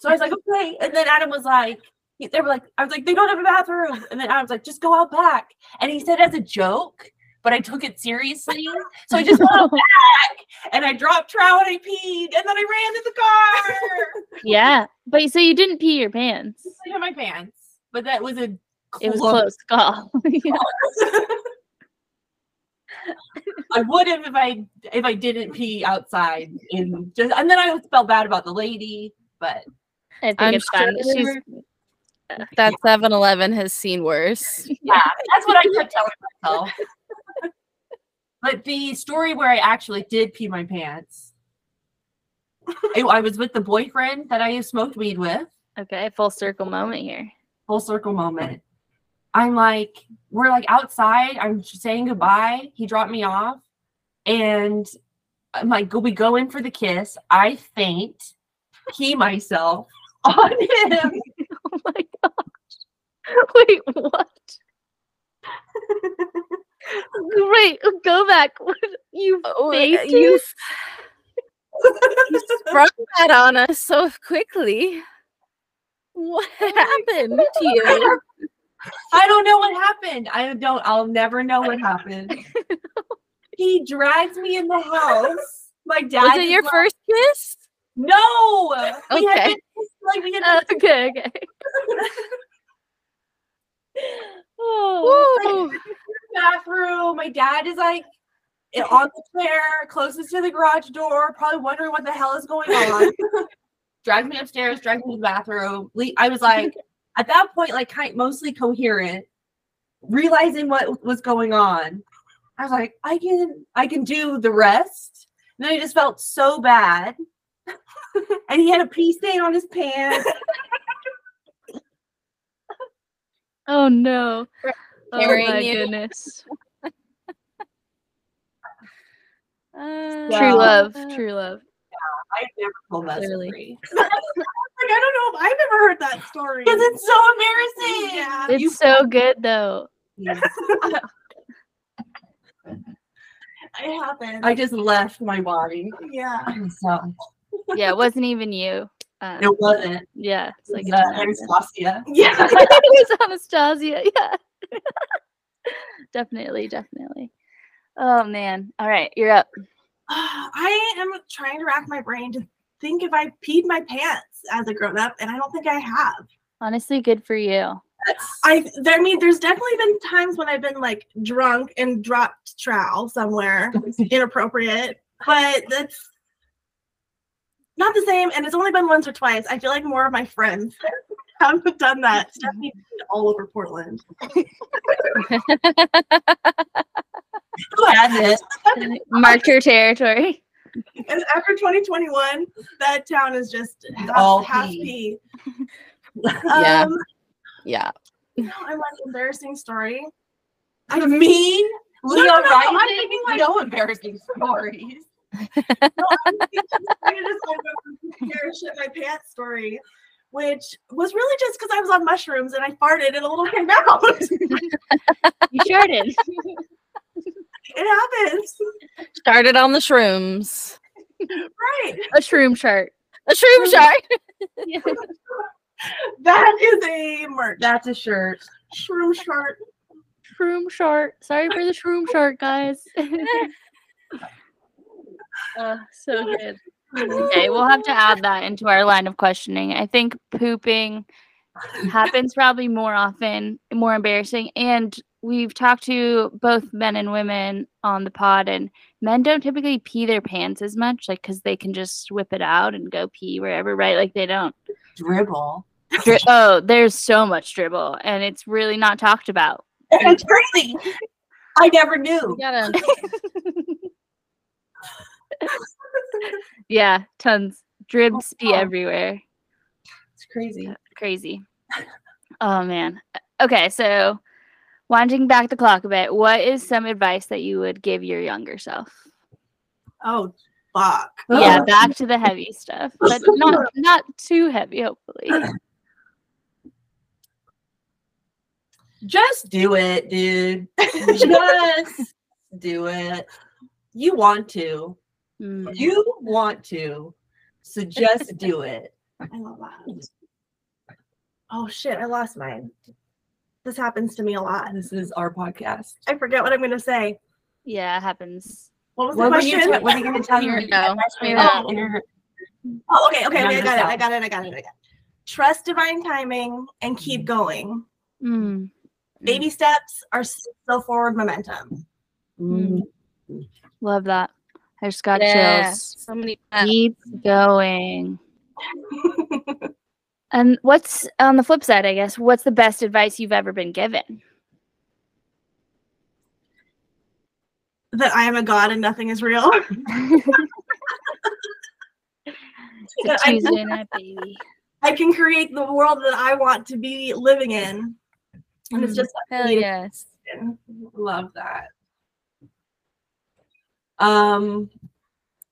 so I was like, okay. And then Adam was like, they were like, I was like, they don't have a bathroom. And then Adam was like, just go out back. And he said as a joke, but I took it seriously. So I just went out back and I dropped trout and I peed and then I ran to the car. Yeah, but so you didn't pee your pants. I my pants, but that was a It was close. close call. Yeah. I would have if I if I didn't pee outside in just and then I would felt bad about the lady, but I think I'm it's fine. She's sure That 7 Eleven has seen worse. yeah, that's what I kept telling myself. but the story where I actually did pee my pants, I, I was with the boyfriend that I smoked weed with. okay. Full circle moment here. Full circle moment. I'm like, we're like outside. I'm saying goodbye. He dropped me off, and I'm like. We go in for the kiss. I faint, pee myself on him. Oh my gosh. Wait, what? Wait, go back. You Oh, uh, fainted? you sprung that on us so quickly. What oh happened to you? I don't know what happened. I don't. I'll never know what happened. he drags me in the house. My dad. Was it your like, first kiss? No. Okay. been, like been okay, okay. Oh, the bathroom. My dad is like on the chair closest to the garage door, probably wondering what the hell is going on. drags me upstairs, drags me to the bathroom. I was like, at that point, like kind mostly coherent, realizing what was going on. I was like, I can, I can do the rest. And then I just felt so bad, and he had a pee stain on his pants. oh no. Oh my you. goodness. Uh, True love. True love. Yeah, I've never told that story Like, I don't know if I've ever heard that story. because it's so embarrassing. Yeah. It's You- so good though. it happened. I just left my body. yeah. So Yeah, it wasn't even you. Um, it wasn't. yeah, it's like Like it uh. Anastasia. Yeah. it was Anastasia. Yeah. definitely, definitely. Oh man. All right, you're up. I am trying to rack my brain to think if I peed my pants as a grown up, and I don't think I have. Honestly, good for you. I, there, I mean, there's definitely been times when I've been like drunk and dropped trowel somewhere inappropriate, but that's not the same. And it's only been once or twice. I feel like more of my friends have done that. Stephanie all over Portland. Who has it? Mark your territory. And after 2021, that town is just half, all half pee. pee. Yeah. Um, yeah. no, I'm like embarrassing story. I mean, No, Leon no, no, I'm Rising, thinking, like- no embarrassing stories. No, I'm thinking just like a compare shit my pants story, which was really just because I was on mushrooms and I farted and a little came out. You sure did. It happens, Started on the shrooms. right? A shroom chart. A shroom shark. That is a merch. That's a shirt. shroom short. Shroom short. Sorry for the shroom short, guys. uh, so good. Okay, we'll have to add that into our line of questioning. I think pooping happens probably more often, more embarrassing. And we've talked to both men and women on the pod, and men don't typically pee their pants as much, like because they can just whip it out and go pee wherever, right? Like they don't. Dribble. Dri- oh, there's so much dribble, and it's really not talked about. It's crazy. I never We knew. gotta Yeah, tons. Dribs be wow. everywhere. It's crazy. Crazy. Oh man. Okay, so winding back the clock a bit, what is some advice that you would give your younger self? Oh, fuck. Yeah, back to the heavy stuff, but not not too heavy, hopefully. Just do it, dude. Just do it. You want to. Mm. You want to. So just do it. I love that. Oh shit, I lost mine. This happens to me a lot. This is our podcast. I forget what I'm gonna say. Yeah, it happens. What was What the were you, question? what are you going to tell your You oh. Oh, okay, okay, okay, I got it, I got it, I got it, I got it. Trust divine timing and keep going. Mm. Baby steps are still forward momentum. Mm. Love that. I just got yeah. chills. So many Keep going. And what's on the flip side, I guess, what's the best advice you've ever been given? that I am a god and nothing is real. It's That a I- night, baby. I can create the world that I want to be living in. And it's Mm. just hell yes. Love that. Um,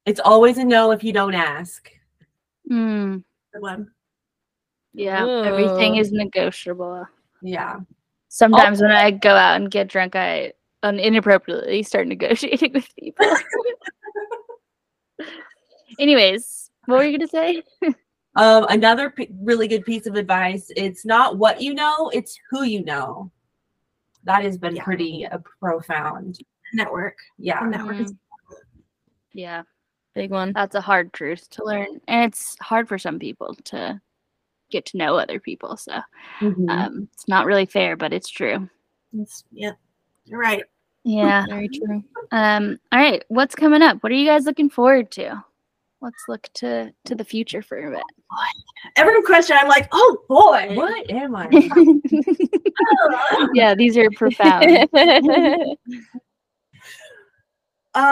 it's always a no if you don't ask. Mm, Good one. Yeah, everything is negotiable. Yeah. Sometimes when I go out and get drunk, I un- inappropriately start negotiating with people. Anyways, what were you gonna say? Um, another p- really good piece of advice: it's not what you know, it's who you know. That has been Yeah. pretty uh, profound. Network. Yeah. Network is Yeah, Big one. that's a hard truth to learn, and it's hard for some people to get to know other people. So Mhm. um, it's not really fair, but it's true. it's- yeah. You're right. Yeah. Very true. Um, all right, what's coming up? What are you guys looking forward to? Let's look to to the future for a bit. Every question, I'm like, oh boy. what am I? yeah, these are profound. Um,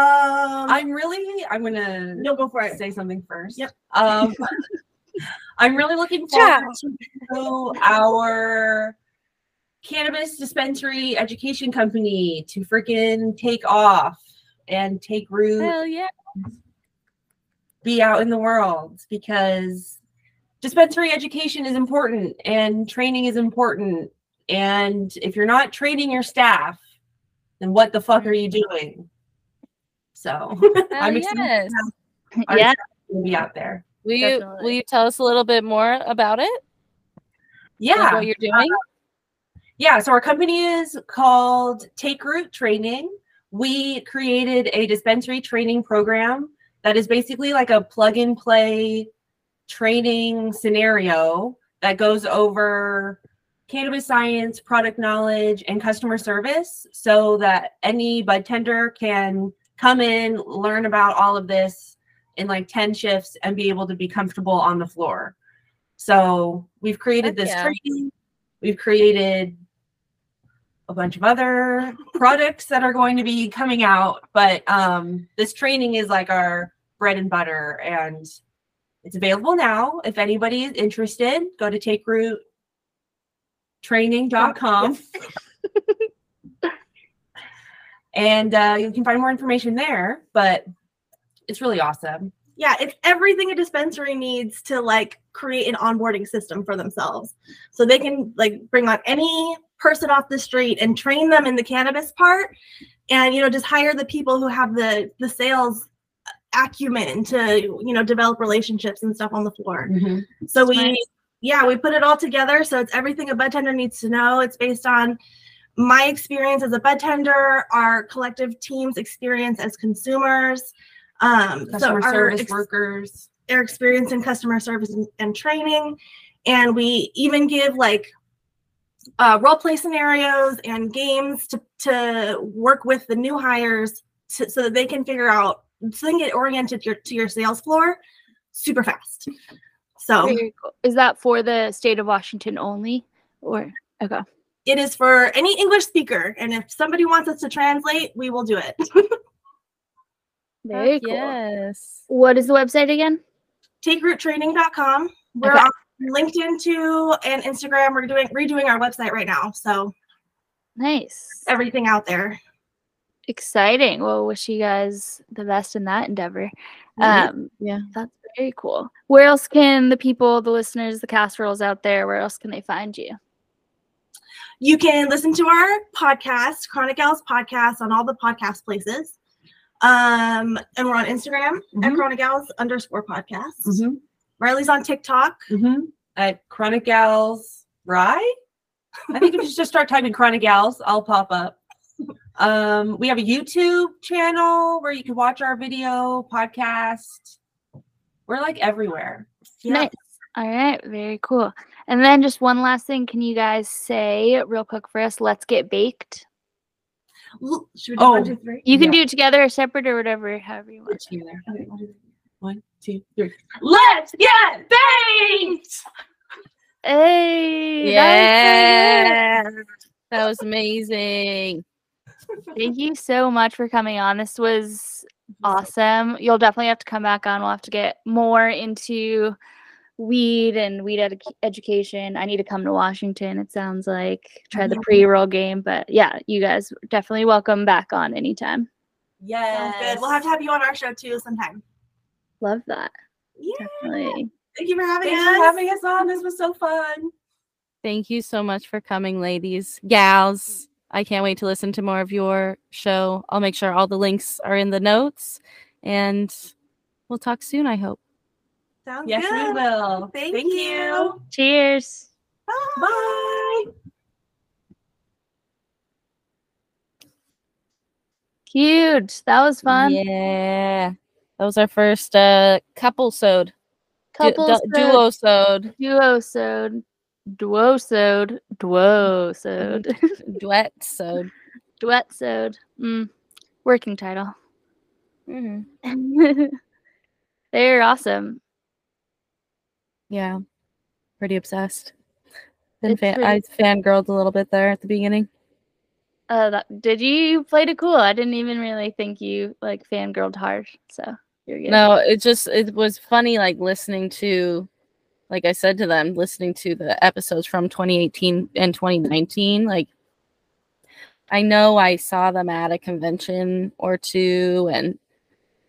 I'm really. I'm gonna. no, go for it. say something first. Yep. Um, I'm really looking forward to our cannabis dispensary education company to freaking take off and take root, Hell yeah. be out in the world because dispensary education is important and training is important. And if you're not training your staff, then what the fuck are you doing? So I'm excited yes. Our yeah, to be out there. Will you will you tell us a little bit more about it? Yeah. what you're doing? Uh, yeah, so our company is called Take Root Training. We created a dispensary training program that is basically like a plug and play training scenario that goes over cannabis science, product knowledge, and customer service so that any bud tender can come in, learn about all of this in like 10 shifts and be able to be comfortable on the floor. So we've created Heck this yeah. training. We've created a bunch of other products that are going to be coming out, but um, this training is like our bread and butter, and it's available now. If anybody is interested, go to takeroottraining.com. and uh, you can find more information there, but it's really awesome. yeah, it's everything a dispensary needs to like create an onboarding system for themselves. So they can like bring on any person off the street and train them in the cannabis part and you know just hire the people who have the the sales acumen to you know develop relationships and stuff on the floor. Mm-hmm. So we nice. yeah, we put it all together so it's everything a bud tender needs to know. It's based on my experience as a bud tender, our collective team's experience as consumers. Um, Customer so our service ex- workers. their experience in customer service and, and training. And we even give like uh, role play scenarios and games to, to work with the new hires to, so that they can figure out, so they can get oriented to your, to your sales floor super fast. So cool. Is that for the state of Washington only, or okay? it is for any English speaker. And if somebody wants us to translate, we will do it. Very Heck cool. Yes. What is the website again? TakeRootTraining.com. We're Okay. on LinkedIn too and Instagram. We're doing redoing our website right now. So Nice. everything out there. Exciting. Well, wish you guys the best in that endeavor. Um, Yeah. that's very cool. Where else can the people, the listeners, the casseroles out there, where else can they find you? You can listen to our podcast, Chronic Gals Podcast, on all the podcast places. Um, and we're on Instagram at Mhm. Chronic Gals underscore podcast. Mm-hmm. Riley's on TikTok. Mm-hmm. At Chronic Gals Rye. I think if you just start typing Chronic Gals, I'll pop up. Um, we have a YouTube channel where you can watch our video podcast. We're like everywhere. Nice. All right. Very cool. And then just one last thing. Can you guys say real quick for us, let's get baked? L- Should we do Oh. one, two, three? You can Yeah. do it together or separate or whatever, however you want. Let's do that. Okay, one, two, three. One, two, three. Let's get baked! Hey. Yeah. That was amazing. was so. Thank you so much for coming on. This was awesome. You'll definitely have to come back on. We'll have to get more into weed and weed edu- education. I need to come to Washington. It sounds like try the mm-hmm. pre-roll game, but yeah, you guys definitely welcome back on anytime. Yes. Sounds good. We'll have to have you on our show too sometime. Love that. Yeah. Definitely. Thank you for having Thanks us. for having us on. This was so fun. Thank you so much for coming, ladies, gals. I can't wait to listen to more of your show. I'll make sure all the links are in the notes and we'll talk soon, I hope. Sounds Yes, good. we will. Thank, Thank you. you. Cheers. Bye. Bye. Cute. That was fun. Yeah. That was our first uh couple sewed. Couple duo sewed. duo sewed. Duo sewed. Duo sewed. Duet sewed. Duet sewed. Mm. Working title. Mm-hmm. They're awesome. Yeah. Pretty obsessed. Been It's fan- pretty- I fangirled a little bit there at the beginning. Uh, that, did you, play it cool? I didn't even really think you like fangirled hard. So you're good. No, it just it was funny like listening to like I said to them, listening to the episodes from 2018 and 2019, like I know I saw them at a convention or two and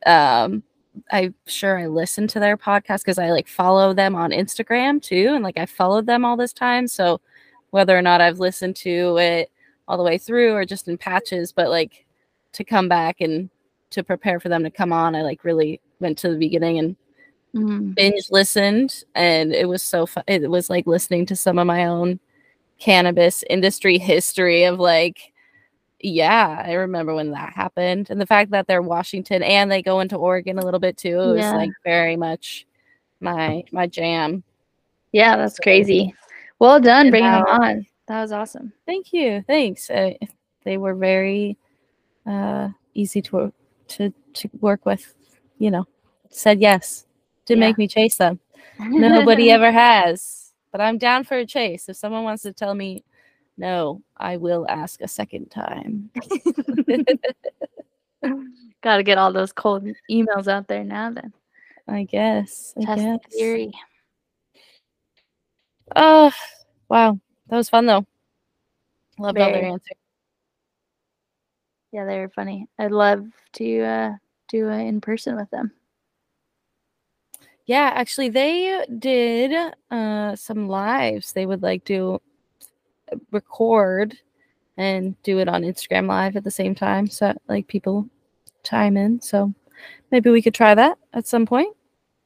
um I'm sure I listened to their podcast because I like follow them on Instagram too and like I followed them all this time so whether or not I've listened to it all the way through or just in patches but like to come back and to prepare for them to come on I like really went to the beginning and Mm. binge listened and it was so fun it was like listening to some of my own cannabis industry history of like yeah i remember when that happened and the fact that they're washington and they go into oregon a little bit too it was Yeah. like very much my my jam Yeah, that's crazy. Well done bringing them on. That was awesome. thank you thanks uh, they were very uh easy to to to work with you know said yes to Yeah. make me chase them Nobody ever has. But I'm down for a chase. If someone wants to tell me no, I will ask a second time. Got to get all those cold emails out there now. Then I guess. I test guess. theory. Oh, wow. That was fun though. Loved all their Very. answers. Yeah, they were funny. I'd love to uh, do in person with them. Yeah, actually, they did uh, some lives. They would like do record and do it on Instagram Live at the same time, so like people chime in. So maybe we could try that at some point.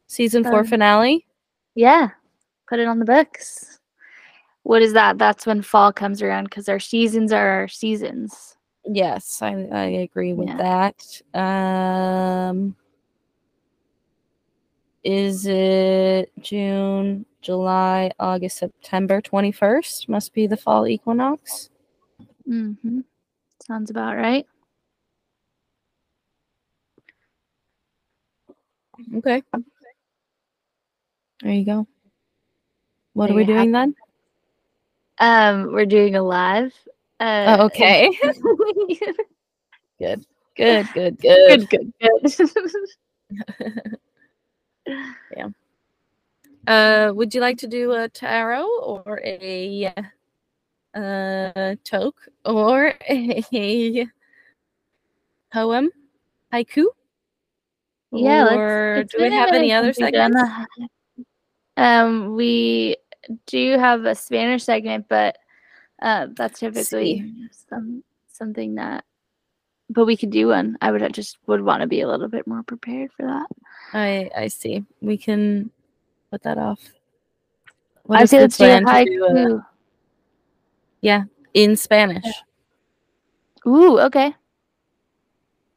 Season four Um, finale. Yeah, put it on the books. What is that? That's when fall comes around because our seasons are our seasons. Yes, I, I agree with Yeah. that. Um, is it June, July, August, September 21st? Must be the fall equinox. Mm-hmm. Sounds about right. Okay. There you go. What There are we have doing then? Um, we're doing a live. Uh, Oh, okay. good. Good, good, good. good, good, good. Uh, would you like to do a tarot or a uh toke or a poem haiku? yeah. let's- Or it's do we have any other segments? Um, we do have a Spanish segment, but uh, that's typically some something that. But we could do one. I would just would want to be a little bit more prepared for that. I I see. We can put that off. What I is say the let's do a plan to do, haiku. yeah, in Spanish. Ooh, okay,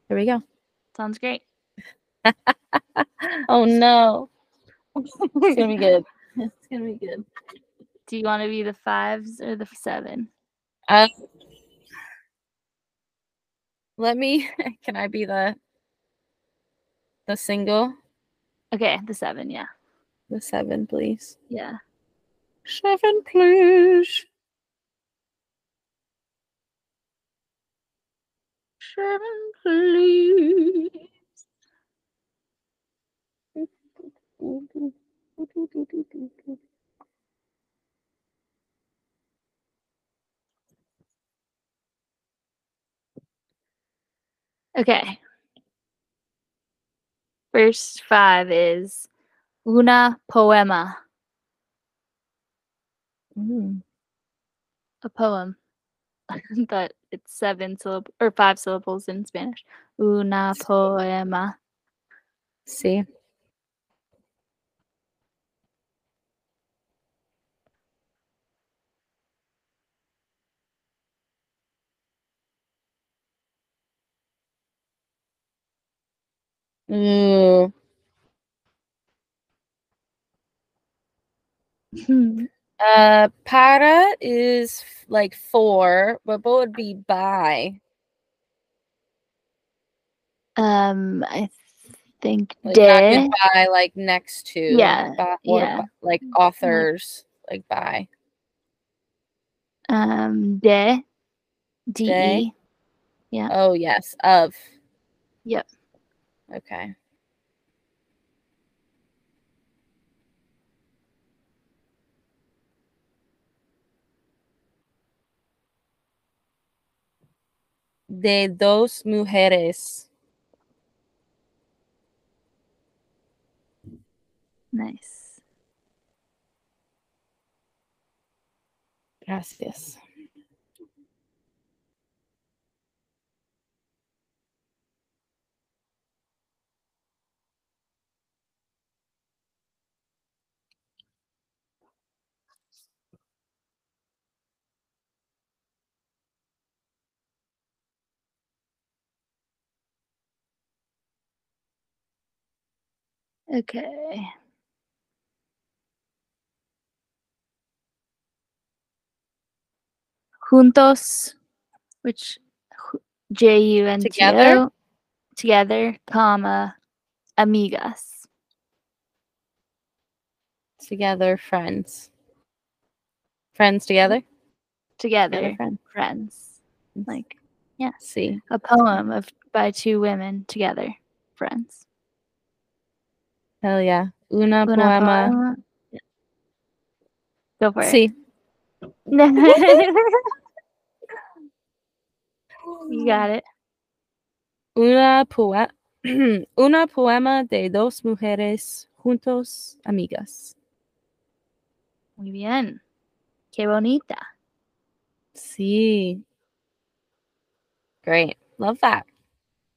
Here we go. sounds great. Oh no. It's gonna be good. It's gonna be good. Do you want to be the fives or the seven? Um, let me. Can I be the the single? Okay, the seven. Yeah, The seven, please. yeah. Seven, please. Seven, please. Okay. First five is una poema, Mm. a poem. but it's seven syllables or five syllables in Spanish. Una poema. See. Ooh. Hmm. Uh, para is like for, but what would be by? Um, I think Like de. goodbye, like next to. Yeah, or yeah. ba- like authors, like by. Um, de. D De? Yeah. Oh yes, of. Yep. Okay. De dos mujeres. Nice. Gracias. Okay. Juntos, which J U N T Together? Together, comma, amigas. Together, friends. Friends together. Together, friends. friends. Like yeah. See. a poem of by two women together, friends. Hell yeah. Una, Una poema. poema. Go for it. See. you got it. Una poe una poema de dos mujeres juntos amigas. Muy bien. Qué bonita. Sí. Great. Love that.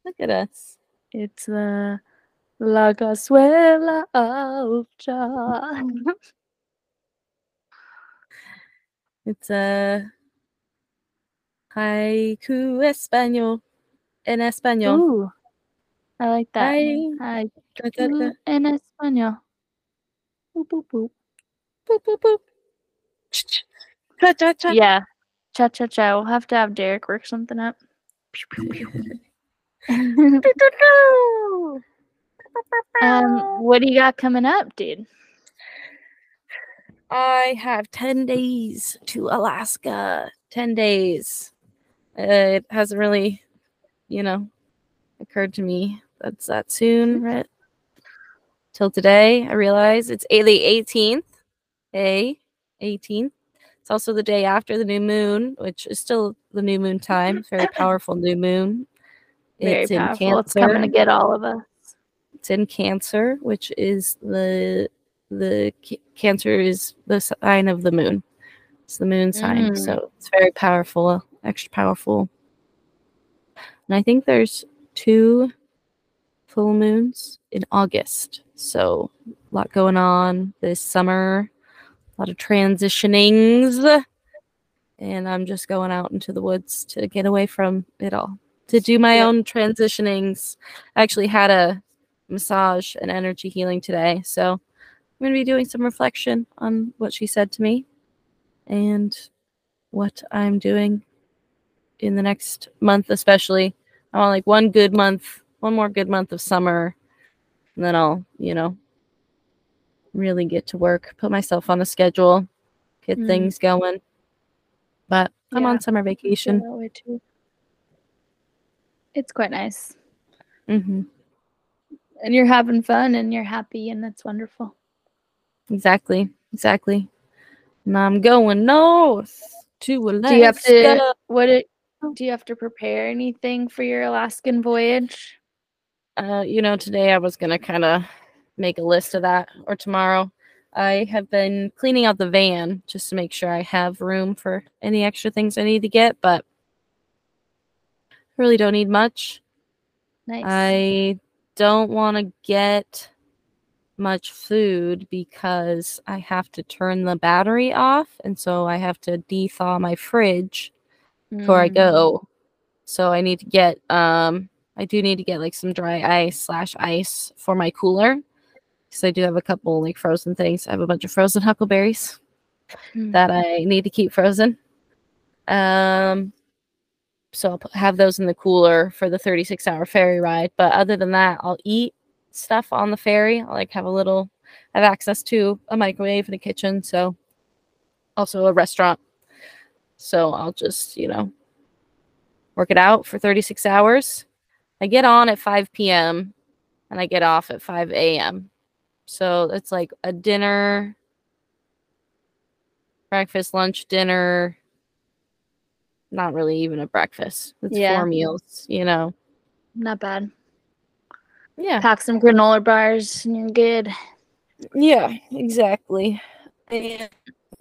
Look at us. It's the La Cazuela of Cha. It's a haiku español. En español. Ooh, I like that. Haiku da, en español. Boop, boop, boop. Boop, boop, boop. Cha, cha, cha. Yeah. Cha cha cha. We'll have to have Derek work something up. Um, what do you got coming up, dude? I have 10 days to Alaska. 10 days. Uh, it hasn't really, you know, occurred to me that's that soon, right? Till today, I realize it's the 18th. A 18th. It's also the day after the new moon, which is still the new moon time. It's very powerful new moon. Very it's in powerful. It's coming to get all of us. It's in Cancer, which is the the ca- Cancer is the sign of the moon. It's the moon sign, Mm. so it's very powerful, extra powerful. And I think there's two full moons in August, so a lot going on this summer. A lot of transitionings, and I'm just going out into the woods to get away from it all. To do my own transitionings. I actually had a massage and energy healing today. So I'm going to be doing some reflection on what she said to me and what I'm doing in the next month, especially. I want like one good month, one more good month of summer, and then I'll, you know, really get to work, put myself on a schedule, get Mm. things going. But I'm Yeah, on summer vacation. that way too. It's quite nice. hmm And you're having fun and you're happy and that's wonderful. Exactly, exactly. And I'm going north to Alaska. Do you have to what it do you have to prepare anything for your Alaskan voyage? uh, you know, today I was gonna kind of make a list of that, or tomorrow. I have been cleaning out the van just to make sure I have room for any extra things I need to get, but really don't need much. Nice. I don't want to get much food because I have to turn the battery off, and so I have to dethaw my fridge before I Mm, go. So I need to get um I do need to get like some dry ice slash ice for my cooler because I do have a couple like frozen things. I have a bunch of frozen huckleberries Mm. that I need to keep frozen. Um, so I'll have those in the cooler for the 36 hour ferry ride. But other than that, I'll eat stuff on the ferry. I'll like have a little, I have access to a microwave and a kitchen. So also a restaurant. So I'll just, you know, work it out for 36 hours. I get on at 5 p.m. and I get off at 5 a.m. So it's like a dinner, breakfast, lunch, dinner. Not really even a breakfast. It's Yeah. four meals, you know. Not bad. Yeah. Pack some granola bars and you're good. Yeah, exactly. And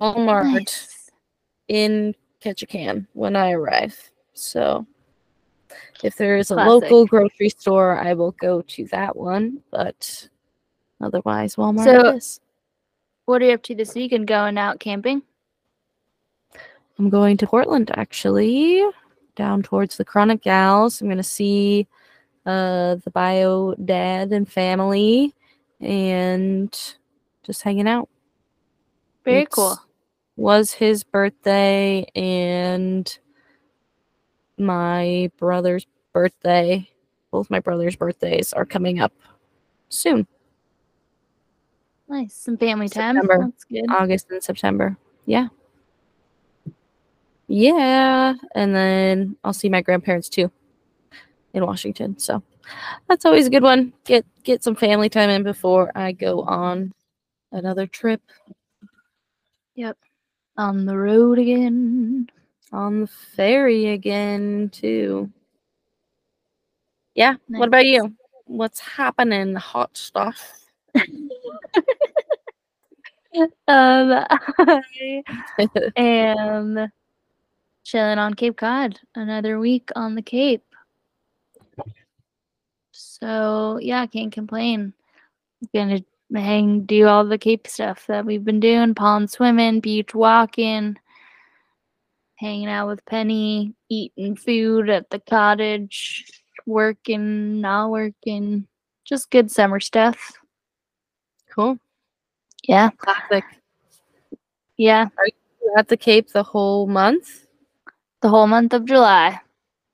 Walmart Nice. in Ketchikan when I arrive. So if there is a Classic. local grocery store, I will go to that one. But otherwise, Walmart So- is. What are you up to this weekend? Going out camping? I'm going to Portland actually, down towards the Chronic Gals. I'm gonna see uh the bio dad and family and just hanging out. Very cool. Was his birthday and my brother's birthday. Both my brother's birthdays are coming up soon, Nice. Some family time. That's good. August and September. Yeah. Yeah. And then I'll see my grandparents too in Washington. So that's always a good one. Get get some family time in before I go on another trip Yep. On the road again. on the ferry again too. Yeah. What about you? What's happening? Hot stuff. Um, I am chilling on Cape Cod. Another week on the Cape. So yeah, can't complain. Gonna hang, do all the Cape stuff that we've been doing: pond swimming, beach walking, hanging out with Penny, eating food at the cottage, working, not working. Just good summer stuff. cool. Yeah, Classic. yeah. You At the Cape the whole month. The whole month of July.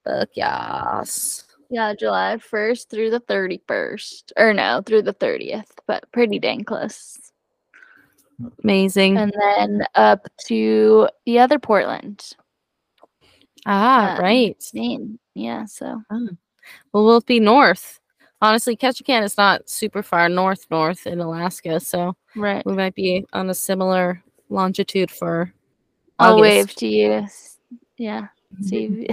Fuck yes. Yeah, July 1st through the 31st. Or no, through the 30th, but pretty dang close. Amazing. And then up to the other Portland, ah, um, right. Maine. Yeah, so Oh. Well, we'll be north. Honestly, Ketchikan is not super far north north in Alaska, so right. we might be on a similar longitude for I'll August. wave to you. Yeah. See,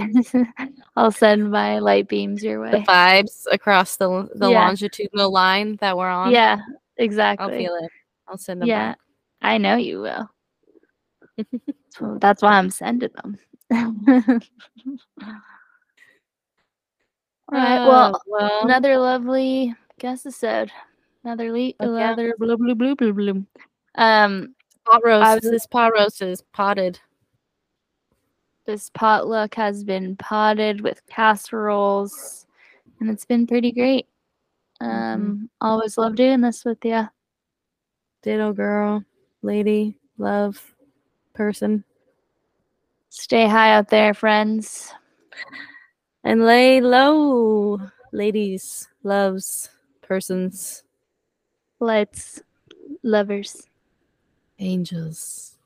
I'll send my light beams your way. the vibes across the the Yeah. longitudinal line that we're on. Yeah, exactly. I'll feel it. I'll send them Yeah, back. I know you will. so that's why I'm sending them. All right. Well, Oh, well, another lovely guest episode. Another le- Fuck yeah. another blue blue blue blue blue. Um, pot roast. Was- This pot roast is potted. This potluck has been potted with casseroles, and it's been pretty great. Um, always love doing this with you. Ditto girl, lady, love, person. Stay high out there, friends. And lay low, ladies, loves, persons, Lights, lovers. angels.